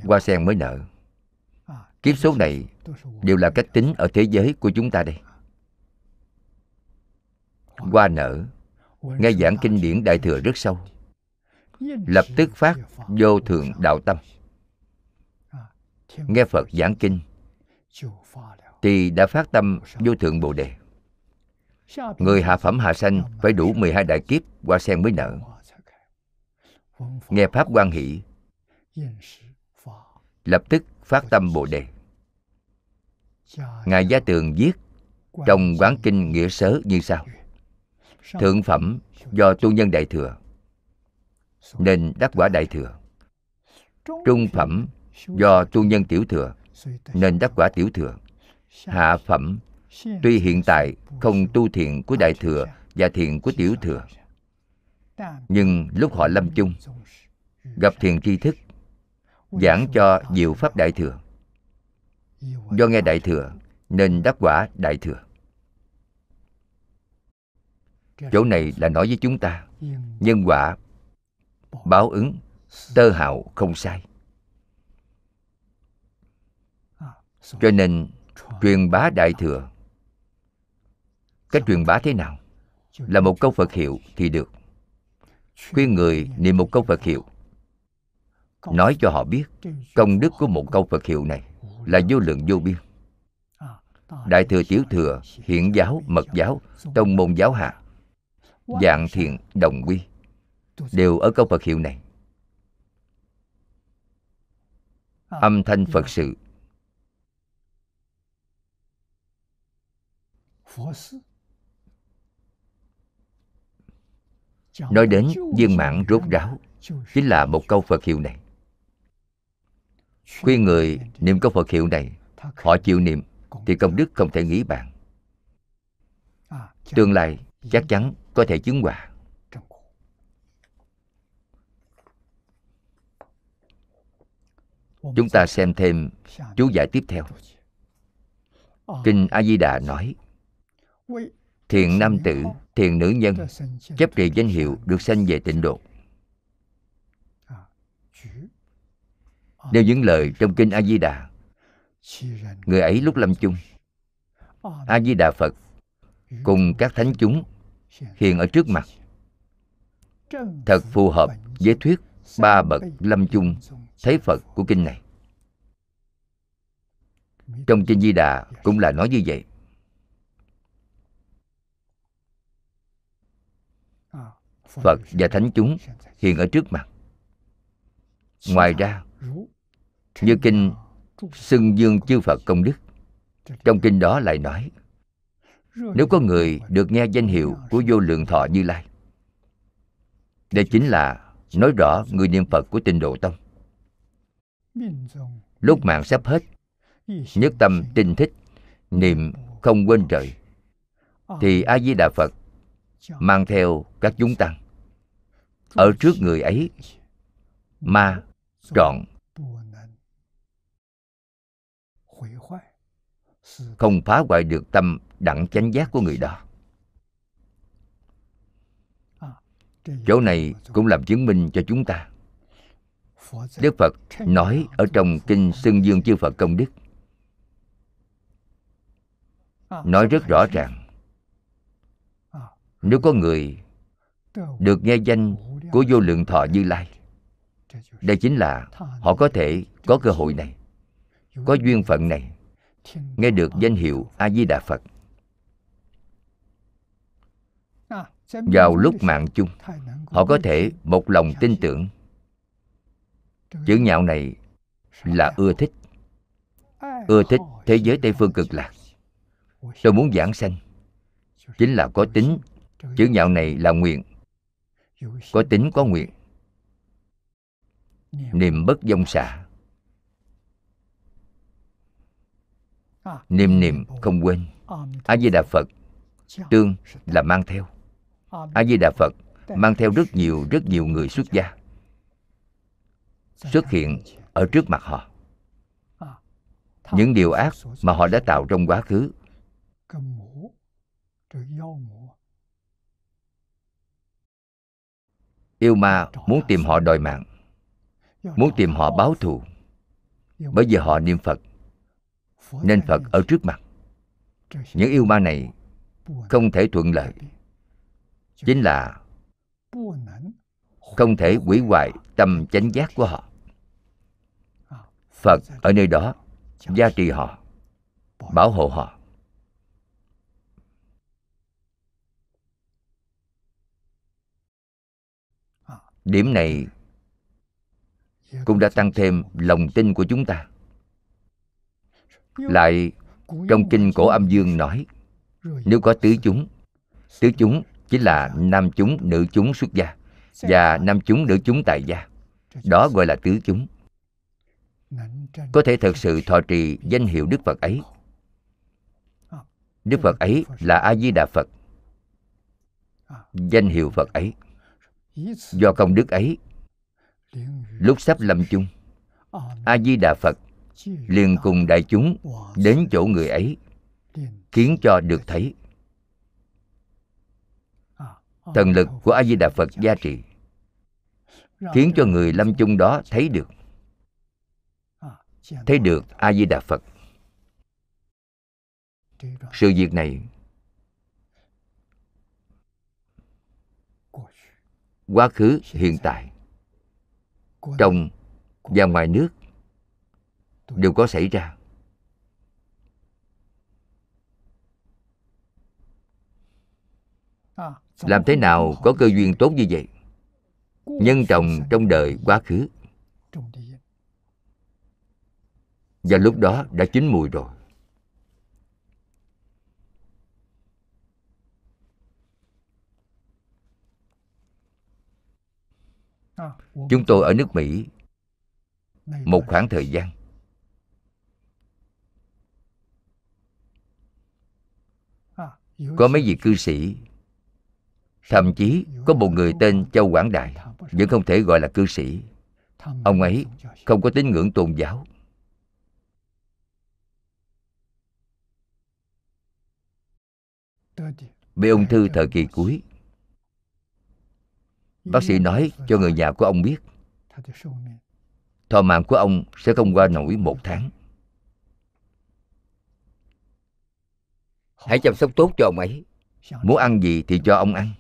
Qua sen mới nở Kiếp số này đều là cách tính ở thế giới của chúng ta đây. Qua nở Nghe giảng kinh điển Đại Thừa rất sâu. Lập tức phát vô thượng đạo tâm. Nghe Phật giảng kinh Thì đã phát tâm vô thượng Bồ Đề Người hạ phẩm hạ sanh phải đủ 12 đại kiếp qua sen mới nở Nghe Pháp quan hỷ. Lập tức phát tâm Bồ Đề. Ngài Gia Tường viết trong quán kinh nghĩa sớ như sau. Thượng phẩm do tu nhân đại thừa Nên đắc quả đại thừa. Trung phẩm do tu nhân tiểu thừa nên đắc quả tiểu thừa. Hạ phẩm tuy hiện tại không tu thiện của đại thừa và thiện của tiểu thừa, nhưng lúc họ lâm chung, gặp thiền tri thức, giảng cho diệu pháp đại thừa. Do nghe đại thừa, nên đắc quả đại thừa. Chỗ này là nói với chúng ta, nhân quả báo ứng, tơ hạo không sai. Cho nên truyền bá đại thừa cách truyền bá thế nào? Là một câu phật hiệu thì được. Khuyên người niệm một câu phật hiệu. Nói cho họ biết, công đức của một câu phật hiệu này là vô lượng vô biên. Đại thừa tiểu thừa hiện giáo, mật giáo, tông môn giáo hạ, dạng thiện, đồng quy đều ở câu phật hiệu này. Âm thanh phật sự. Nói đến viên mãn rốt ráo, chính là một câu phật hiệu này. Khuyên người niệm câu phật hiệu này, họ chịu niệm thì công đức không thể nghĩ bạn tương lai chắc chắn có thể chứng quả chúng ta xem thêm chú giải tiếp theo. Kinh a di đà nói thiện nam tử thiện nữ nhân, chấp trì danh hiệu được sanh về tịnh độ Nêu những lời trong kinh A Di Đà Người ấy lúc lâm chung A Di Đà Phật cùng các thánh chúng hiện ở trước mặt thật phù hợp với thuyết ba bậc lâm chung thấy Phật của kinh này. Trong kinh Di Đà cũng là nói như vậy. Phật và thánh chúng hiện ở trước mặt. Ngoài ra, như kinh xưng dương chư Phật công đức, trong kinh đó lại nói nếu có người được nghe danh hiệu của vô lượng thọ Như Lai Đây chính là nói rõ người niệm Phật của tinh độ tông Lúc mạng sắp hết Nhất tâm tinh thích Niệm không quên trời Thì A-di-đà Phật Mang theo các chúng tăng ở trước người ấy Ma trọn. Không phá hoại được tâm đẳng chánh giác của người đó. Chỗ này cũng làm chứng minh cho chúng ta. Đức phật nói ở trong kinh xưng dương chư phật công đức. Nói rất rõ ràng. Nếu có người được nghe danh của vô lượng thọ như lai. Đây chính là họ có thể có cơ hội này có duyên phận này nghe được danh hiệu a di đà phật. Vào lúc mạng chung họ có thể một lòng tin tưởng. Chữ nhạo này là ưa thích. Ưa thích thế giới tây phương cực lạc. Tôi muốn giảng sanh chính là có tính. Chữ nhạo này là nguyện có tính có nguyện. Niệm. Bất dông xạ niệm niệm không quên. A di đà phật tương là mang theo. A di đà phật mang theo rất nhiều rất nhiều người xuất gia. Xuất hiện ở trước mặt họ. Những điều ác mà họ đã tạo trong quá khứ yêu ma muốn tìm họ đòi mạng, muốn tìm họ báo thù. Bởi vì họ niệm phật, nên phật ở trước mặt. Những yêu ma này không thể thuận lợi. Chính là không thể hủy hoại tâm chánh giác của họ. Phật ở nơi đó gia trì họ, bảo hộ họ. Điểm này cũng đã tăng thêm lòng tin của chúng ta. Lại, trong kinh cổ âm dương nói, nếu có tứ chúng tứ chúng chính là nam chúng nữ chúng xuất gia và nam chúng nữ chúng tại gia. Đó gọi là tứ chúng. Có thể thật sự thọ trì danh hiệu đức phật ấy. Đức phật ấy là a di đà phật. Danh hiệu phật ấy do công đức ấy. Lúc sắp lâm chung a di đà phật liền cùng đại chúng đến chỗ người ấy khiến cho được thấy. Thần lực của a di đà phật gia trị khiến cho người lâm chung đó thấy được. Thấy được a di đà phật sự việc này quá khứ, hiện tại. Trong và ngoài nước đều có xảy ra. Làm thế nào có cơ duyên tốt như vậy? Nhân trồng trong đời quá khứ. Và lúc đó đã chín mùi rồi. Chúng tôi ở nước mỹ một khoảng thời gian. Có mấy vị cư sĩ, thậm chí có một người tên châu quảng đại vẫn không thể gọi là cư sĩ. Ông ấy không có tín ngưỡng tôn giáo. Bị ung thư thời kỳ cuối bác sĩ nói cho người nhà của ông biết. Thọ mạng của ông sẽ không qua nổi một tháng. Hãy chăm sóc tốt cho ông ấy. Muốn ăn gì thì cho ông ăn.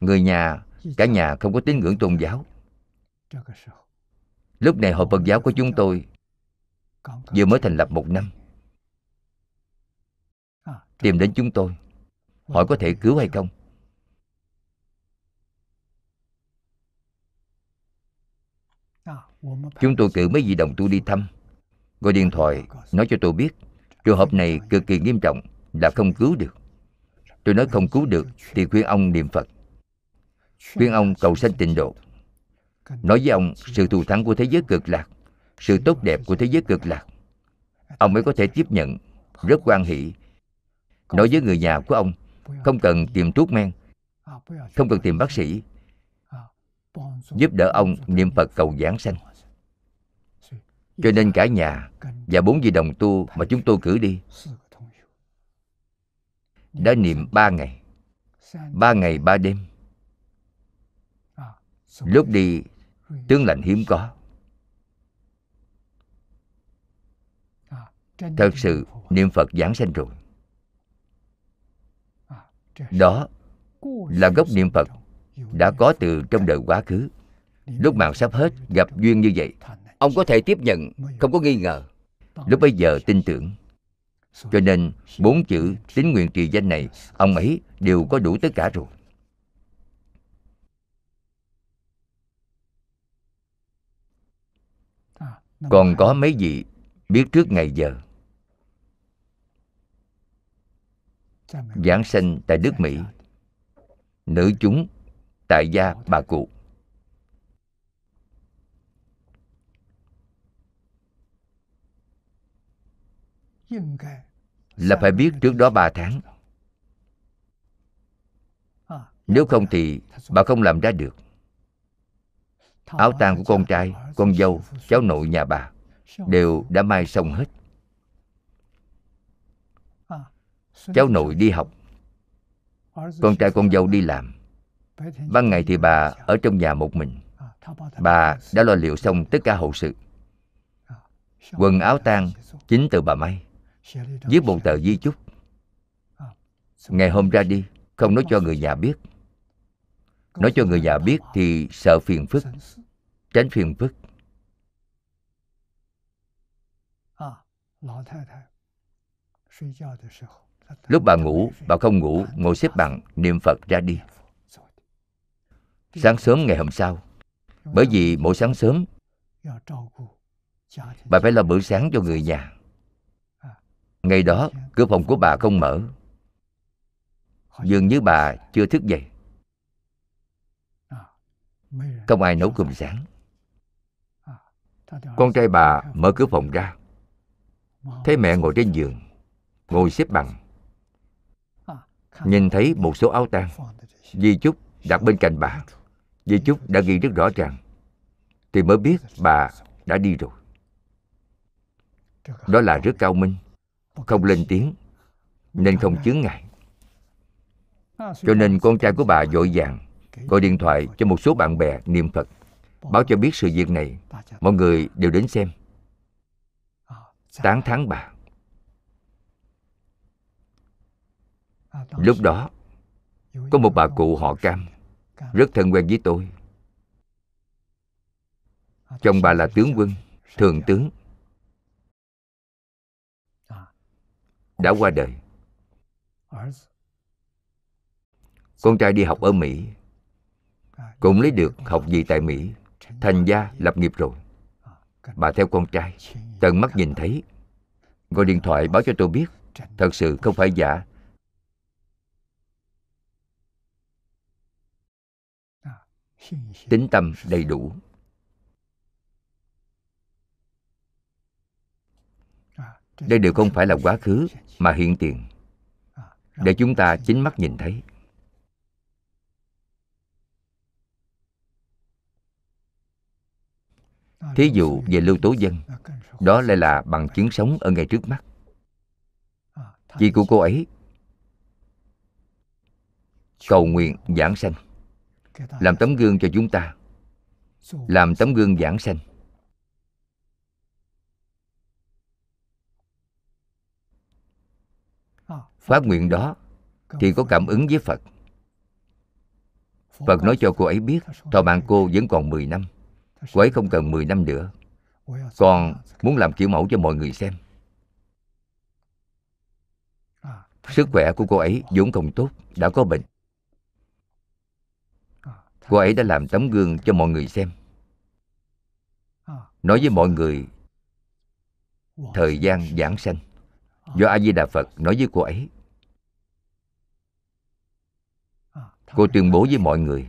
Người nhà, cả nhà không có tín ngưỡng tôn giáo. Lúc này hội phật giáo của chúng tôi vừa mới thành lập một năm. Tìm đến chúng tôi hỏi có thể cứu hay không? Chúng tôi cử mấy vị đồng tu đi thăm. Gọi điện thoại, nói cho tôi biết. Trường hợp này cực kỳ nghiêm trọng, là không cứu được. Tôi nói không cứu được thì khuyên ông niệm phật. Khuyên ông cầu sanh tịnh độ. Nói với ông, sự thù thắng của thế giới cực lạc, sự tốt đẹp của thế giới cực lạc. Ông mới có thể tiếp nhận, rất quan hỷ. Nói với người nhà của ông không cần tìm thuốc men. Không cần tìm bác sĩ. Giúp đỡ ông niệm phật cầu giảng sanh. Cho nên cả nhà và bốn vị đồng tu mà chúng tôi cử đi đã niệm ba ngày. Ba ngày ba đêm. Lúc đi, tướng lạnh hiếm có. Thật sự niệm phật giảng sanh rồi đó là gốc niệm phật đã có từ trong đời quá khứ. Lúc mạng sắp hết gặp duyên như vậy, ông có thể tiếp nhận, không có nghi ngờ. Lúc bây giờ tin tưởng. Cho nên bốn chữ tín nguyện trì danh này, ông ấy đều có đủ tất cả rồi. Còn có mấy vị biết trước ngày giờ? Giảng sanh tại nước mỹ. Nữ chúng tại gia bà cụ. Là phải biết trước đó ba tháng. Nếu không thì bà không làm ra được. Áo tang của con trai, con dâu, cháu nội nhà bà đều đã mai xong hết. Cháu nội đi học. Con trai con dâu đi làm. Ban ngày thì bà ở trong nhà một mình. Bà đã lo liệu xong tất cả hậu sự. Quần áo tang chính từ bà may. Viết một tờ di chúc. Ngày hôm ra đi, không nói cho người nhà biết. Nói cho người nhà biết thì sợ phiền phức, tránh phiền phức lúc bà ngủ, bà không ngủ, ngồi xếp bằng, niệm phật ra đi. Sáng sớm ngày hôm sau, bởi vì mỗi sáng sớm, bà phải làm bữa sáng cho người nhà. Ngày đó, cửa phòng của bà không mở. Dường như bà chưa thức dậy. Không ai nấu cơm sáng. Con trai bà mở cửa phòng ra. Thấy mẹ ngồi trên giường, ngồi xếp bằng nhìn thấy một số áo tang. Di chúc đặt bên cạnh bà. Di chúc đã ghi rất rõ ràng. Thì mới biết bà đã đi rồi. Đó là rất cao minh. Không lên tiếng, nên không chướng ngại. Cho nên con trai của bà vội vàng, gọi điện thoại cho một số bạn bè niệm phật, báo cho biết sự việc này. Mọi người đều đến xem. Tán thán bà. Lúc đó, có một bà cụ họ cam, rất thân quen với tôi. Chồng bà là tướng quân, thường tướng. Đã qua đời. Con trai đi học ở mỹ. Cũng lấy được học gì tại mỹ, thành gia, lập nghiệp rồi. Bà theo con trai, tận mắt nhìn thấy. Gọi điện thoại báo cho tôi biết, thật sự không phải giả. Tính tâm đầy đủ. Đây đều không phải là quá khứ, mà hiện tiền. Để chúng ta chính mắt nhìn thấy. Thí dụ về lưu tố dân, đó lại là bằng chứng sống ở ngay trước mắt. Chị của cô ấy, cầu nguyện giảng sanh làm tấm gương cho chúng ta. Làm tấm gương giảng sanh. Phát nguyện đó thì có cảm ứng với phật. Phật nói cho cô ấy biết, thọ mạng cô vẫn còn 10 năm. Cô ấy không cần 10 năm nữa. Còn muốn làm kiểu mẫu cho mọi người xem. Sức khỏe của cô ấy vốn không tốt, đã có bệnh cô ấy đã làm tấm gương cho mọi người xem. Nói với mọi người, thời gian giảng sanh. Do a di đà phật nói với cô ấy. Cô tuyên bố với mọi người,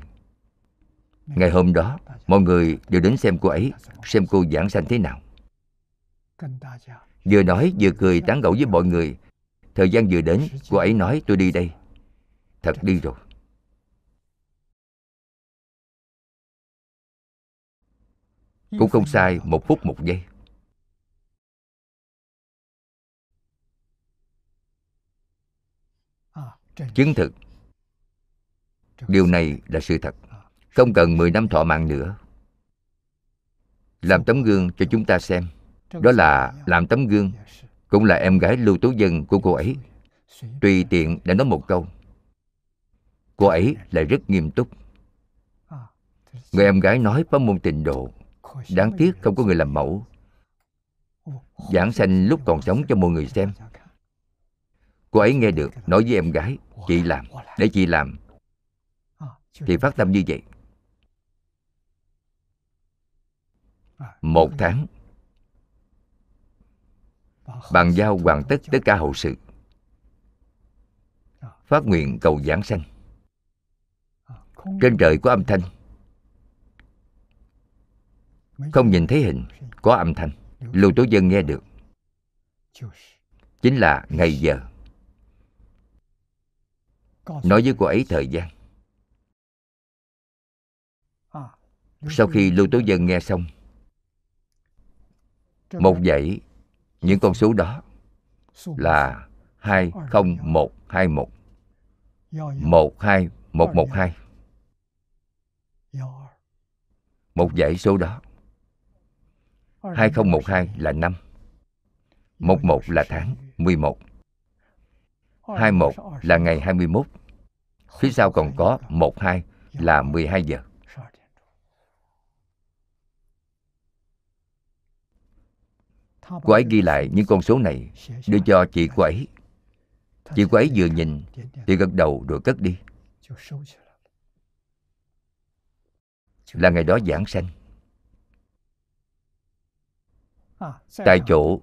ngày hôm đó, mọi người đều đến xem cô ấy, xem cô giảng sanh thế nào. Vừa nói, vừa cười tán gẫu với mọi người. Thời gian vừa đến, cô ấy nói, tôi đi đây. Thật đi rồi. Cũng không sai, một phút một giây. Chứng thực. Điều này là sự thật. Không cần 10 năm thọ mạng nữa. Làm tấm gương cho chúng ta xem. Đó là làm tấm gương, cũng là em gái lưu tố dân của cô ấy. Tùy tiện đã nói một câu. Cô ấy lại rất nghiêm túc. Người em gái nói pháp môn tình độ đáng tiếc không có người làm mẫu. Giảng sanh lúc còn sống cho mọi người xem. Cô ấy nghe được, nói với em gái, chị làm, để chị làm. Thì phát tâm như vậy. Một tháng, bàn giao hoàn tất tất cả hậu sự. Phát nguyện cầu giảng sanh. Trên trời có âm thanh không nhìn thấy hình, có âm thanh. Lưu tố dân nghe được. Chính là ngày giờ. Nói với cô ấy thời gian. Sau khi lưu tố dân nghe xong, một dãy, những con số đó là 20121 12112 Một dãy số đó. 2012 là năm. 11 là tháng 11 21 là ngày 21 Phía sau còn có 12 là 12 giờ. Cô ấy ghi lại những con số này Đưa cho chị cô ấy. Chị cô ấy vừa nhìn Thì gật đầu rồi cất đi. Là ngày đó giảng sanh. Tại chỗ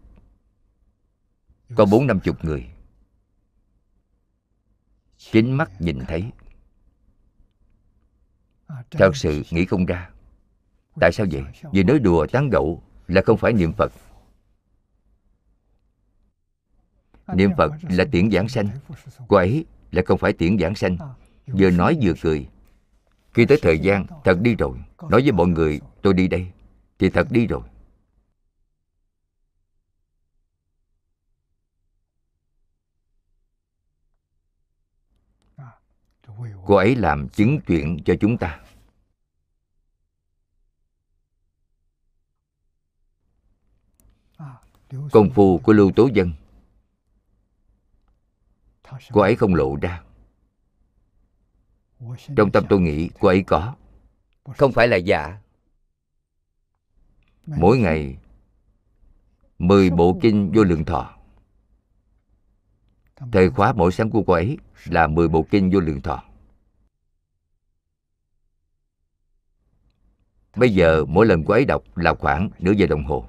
Có bốn năm chục người. Chính mắt nhìn thấy. Thật sự nghĩ không ra. Tại sao vậy? Vì nói đùa tán gẫu là không phải niệm phật. Niệm phật là tiễn giảng sanh. cô ấy lại không phải tiễn giảng sanh. Vừa nói vừa cười. Khi tới thời gian thật đi rồi. Nói với mọi người tôi đi đây. Thì thật đi rồi cô ấy làm chứng chuyện cho chúng ta. Công phu của lưu tố dân. Cô ấy không lộ ra. Trong tâm tôi nghĩ cô ấy có. Không phải là giả. Mỗi ngày, mười bộ kinh vô lượng thọ. Thời khóa mỗi sáng của cô ấy là mười bộ kinh vô lượng thọ. Bây giờ mỗi lần cô ấy đọc là khoảng nửa giờ đồng hồ.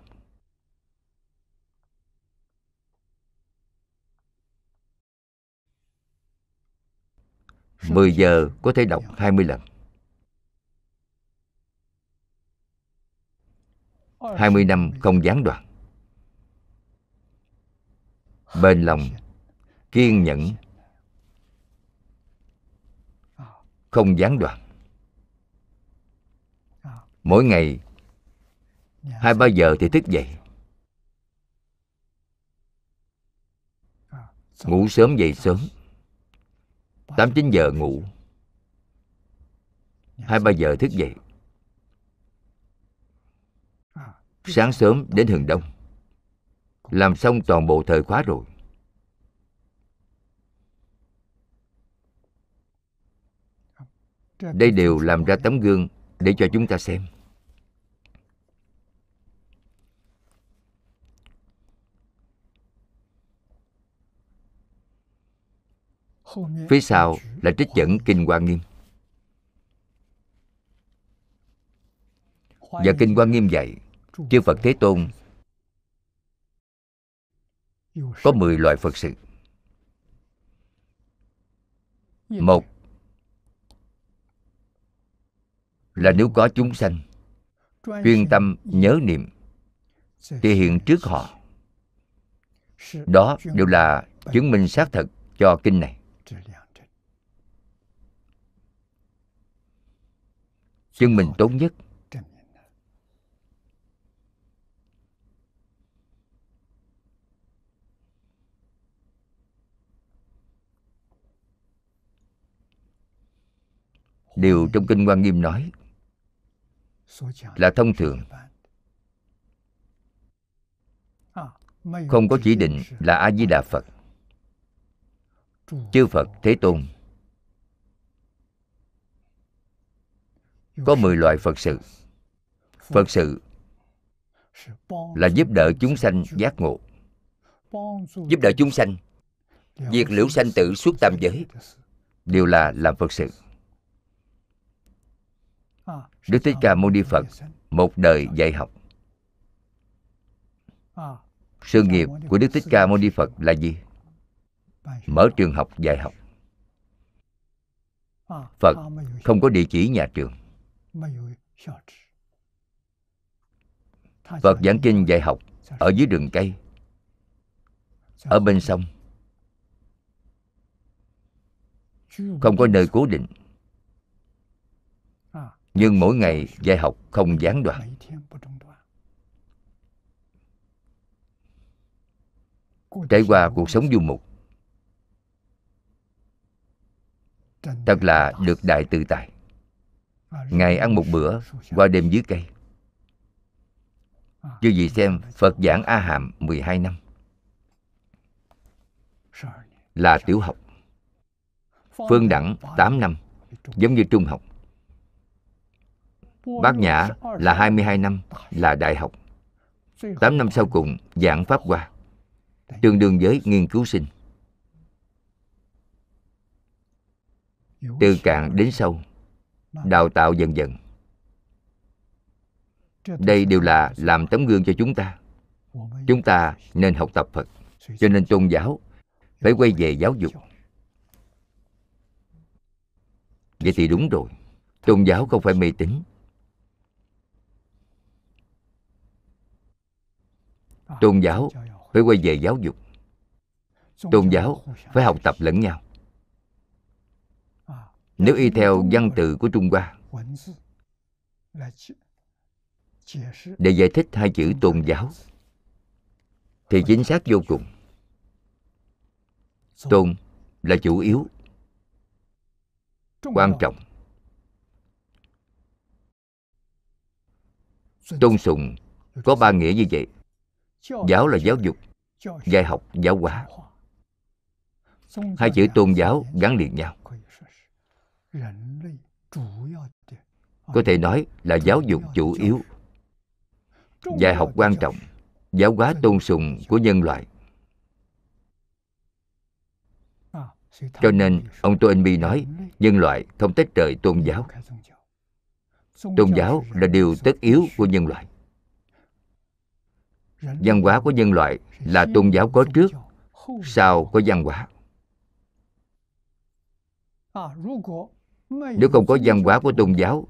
Mười giờ có thể đọc hai mươi lần. Hai mươi năm không gián đoạn. Bền lòng, kiên nhẫn, không gián đoạn mỗi ngày hai ba giờ thì thức dậy? Ngủ sớm dậy sớm. Tám chín giờ ngủ. Hai ba giờ thức dậy? Sáng sớm đến hừng đông. Làm xong toàn bộ thời khóa rồi. Đây đều làm ra tấm gương để cho chúng ta xem. Phía sau là trích dẫn kinh hoa nghiêm. Và kinh hoa nghiêm dạy, chư phật thế tôn, có 10 loại phật sự. Một là nếu có chúng sanh, chuyên tâm nhớ niệm, thì hiện trước họ. Đó đều là chứng minh xác thực cho kinh này. Chứng minh tốt nhất. Điều trong kinh quan nghiêm nói là thông thường. Không có chỉ định là a di đà phật. Chư phật, thế tôn. Có 10 loại phật sự. Phật sự là giúp đỡ chúng sanh giác ngộ, giúp đỡ chúng sanh. Diệt liễu sanh tử suốt tam giới đều là làm phật sự đức thích ca mâu ni phật một đời dạy học. Sự nghiệp của đức thích ca mâu ni phật là gì? Mở trường học dạy học. Phật không có địa chỉ nhà trường. Phật giảng kinh dạy học ở dưới rừng cây ở bên sông. Không có nơi cố định nhưng mỗi ngày dạy học không gián đoạn. Trải qua cuộc sống du mục, thật là được đại tự tại. Ngày ăn một bữa qua đêm dưới cây. Chứ gì xem Phật giảng A Hàm 12 năm. Là tiểu học, Phương Đẳng 8 năm, Giống như trung học. Bát Nhã là 22 năm Là đại học. 8 năm sau cùng, giảng Pháp Hoa. Tương đương với nghiên cứu sinh. Từ cạn đến sâu Đào tạo dần dần. Đây đều là làm tấm gương cho chúng ta. Chúng ta nên học tập Phật, Cho nên tôn giáo Phải quay về giáo dục. Vậy thì đúng rồi, tôn giáo không phải mê tín. Tôn giáo phải quay về giáo dục. Tôn giáo phải học tập lẫn nhau. Nếu y theo văn tự của trung hoa, để giải thích hai chữ tôn giáo, thì chính xác vô cùng. Tôn là chủ yếu, quan trọng. Tôn sùng có ba nghĩa như vậy giáo là giáo dục, dạy học, giáo hóa. Hai chữ tôn giáo gắn liền nhau. Có thể nói là giáo dục chủ yếu. Dạy học quan trọng, giáo hóa tôn sùng của nhân loại. Cho nên, ông tô anh bi nói, nhân loại không tách rời tôn giáo. Tôn giáo là điều tất yếu của nhân loại văn hóa của nhân loại là tôn giáo có trước sau có văn hóa nếu không có văn hóa của tôn giáo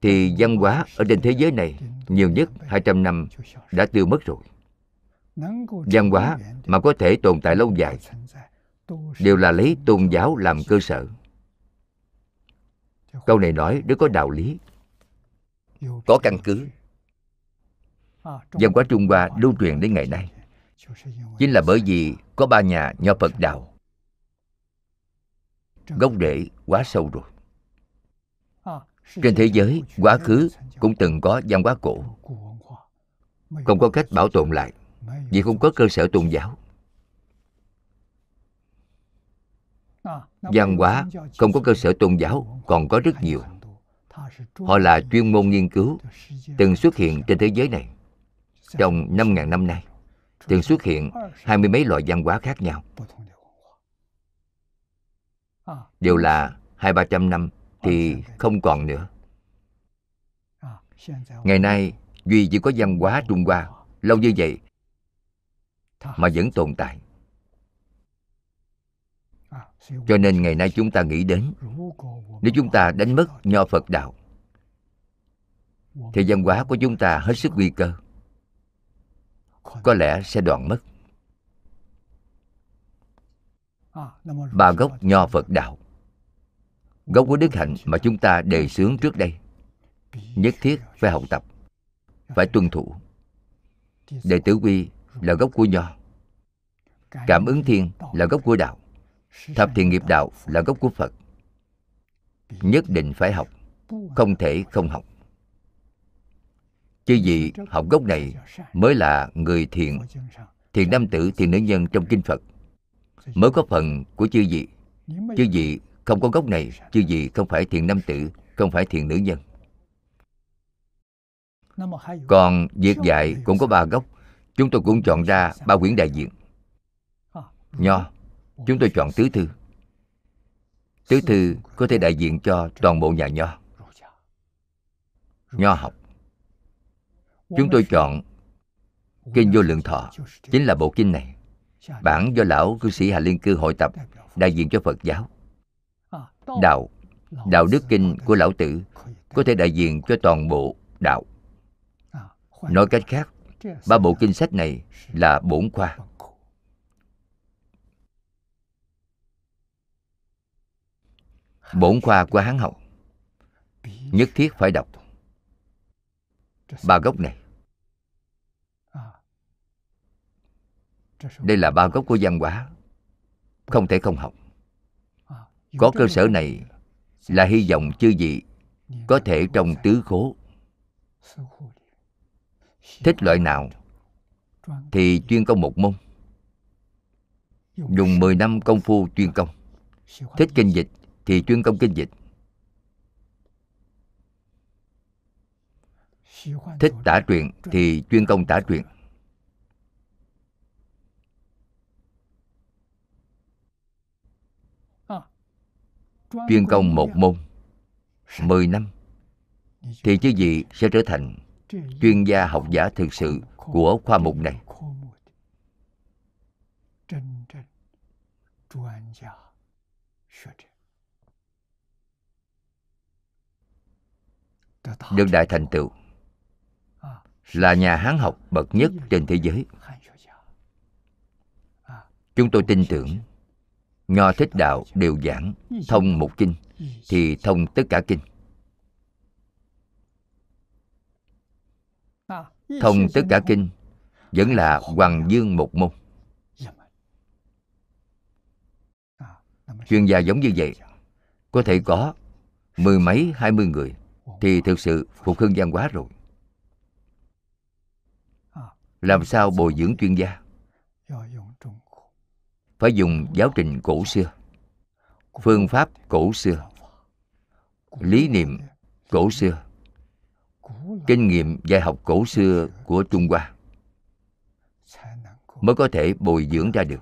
thì văn hóa ở trên thế giới này nhiều nhất 200 năm đã tiêu mất rồi. Văn hóa mà có thể tồn tại lâu dài đều là lấy tôn giáo làm cơ sở. Câu này nói rất có đạo lý, có căn cứ. Văn hóa Trung Hoa lưu truyền đến ngày nay. Chính là bởi vì có ba nhà nho Phật đạo. Gốc rễ quá sâu rồi. Trên thế giới quá khứ cũng từng có văn hóa cổ. Không có cách bảo tồn lại vì không có cơ sở tôn giáo. Văn hóa không có cơ sở tôn giáo còn có rất nhiều. họ là chuyên môn nghiên cứu từng xuất hiện trên thế giới này trong 5.000 năm nay từng xuất hiện hai mươi mấy loại văn hóa khác nhau. Đều là hai ba trăm năm thì không còn nữa. Ngày nay, duy chỉ có văn hóa trung hoa, lâu như vậy mà vẫn tồn tại. Cho nên ngày nay chúng ta nghĩ đến, nếu chúng ta đánh mất nho phật đạo, thì văn hóa của chúng ta hết sức nguy cơ có lẽ sẽ đoạn mất. Ba gốc nho phật đạo. Gốc của đức hạnh mà chúng ta đề xướng trước đây nhất thiết phải học tập phải tuân thủ. Đệ tử quy là gốc của nho. Cảm ứng thiên là gốc của đạo. Thập thiện nghiệp đạo là gốc của phật. Nhất định phải học không thể không học chứ gì học gốc này mới là người thiện thiện nam tử thiện nữ nhân trong kinh phật. Mới có phần của chư vị. Chư vị không có gốc này, chư vị không phải thiện nam tử, không phải thiện nữ nhân. Còn việc dạy cũng có ba gốc. Chúng tôi cũng chọn ra ba quyển đại diện. Nho, chúng tôi chọn tứ thư. Tứ thư có thể đại diện cho toàn bộ nhà nho. Nho học chúng tôi chọn kinh vô lượng thọ. Chính là bộ kinh này. Bản do lão cư sĩ hà liên cư hội tập, đại diện cho phật giáo. Đạo đạo đức kinh của lão tử có thể đại diện cho toàn bộ đạo. Nói cách khác, ba bộ kinh sách này là bổn khoa. Bổn khoa của hán hậu. Nhất thiết phải đọc. Ba gốc này đây là ba gốc của văn hóa. Không thể không học. Có cơ sở này là hy vọng chư vị có thể trong tứ khố. Thích loại nào thì chuyên công một môn. Dùng 10 năm công phu chuyên công. Thích kinh dịch thì chuyên công kinh dịch. Thích tả truyện thì chuyên công tả truyện chuyên công một môn 10 năm, thì chứ gì sẽ trở thành chuyên gia học giả thực sự của khoa mục này. Được đại thành tựu là nhà hán học bậc nhất trên thế giới. Chúng tôi tin tưởng nho thích đạo đều giảng, thông một kinh, thì thông tất cả kinh. Thông tất cả kinh vẫn là hoàng dương một môn. Chuyên gia giống như vậy, có thể có mười mấy, hai mươi người thì thực sự phục hưng văn hóa rồi. Làm sao bồi dưỡng chuyên gia? Phải dùng giáo trình cổ xưa. Phương pháp cổ xưa. Lý niệm cổ xưa. Kinh nghiệm dạy học cổ xưa của trung hoa mới có thể bồi dưỡng ra được.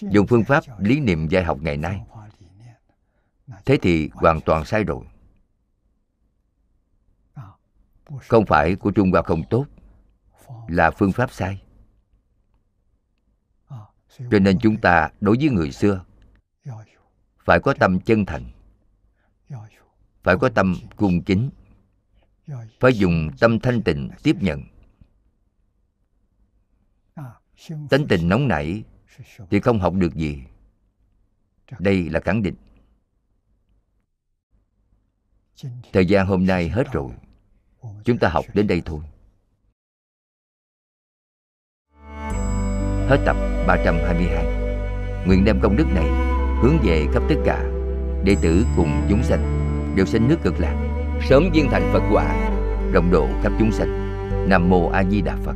Dùng phương pháp lý niệm dạy học ngày nay, thế thì hoàn toàn sai rồi. Không phải của trung hoa không tốt, là phương pháp sai cho nên chúng ta đối với người xưa, phải có tâm chân thành, phải có tâm cung kính, phải dùng tâm thanh tịnh tiếp nhận. Tánh tình nóng nảy thì không học được gì. Đây là khẳng định. Thời gian hôm nay hết rồi. Chúng ta học đến đây thôi. Hết tập. 322 Nguyện đem công đức này hướng về khắp tất cả Đệ tử cùng chúng sanh, Đều sinh nước cực lạc, Sớm viên thành Phật quả, Rộng độ khắp chúng sanh. Nam Mô A Di Đà Phật.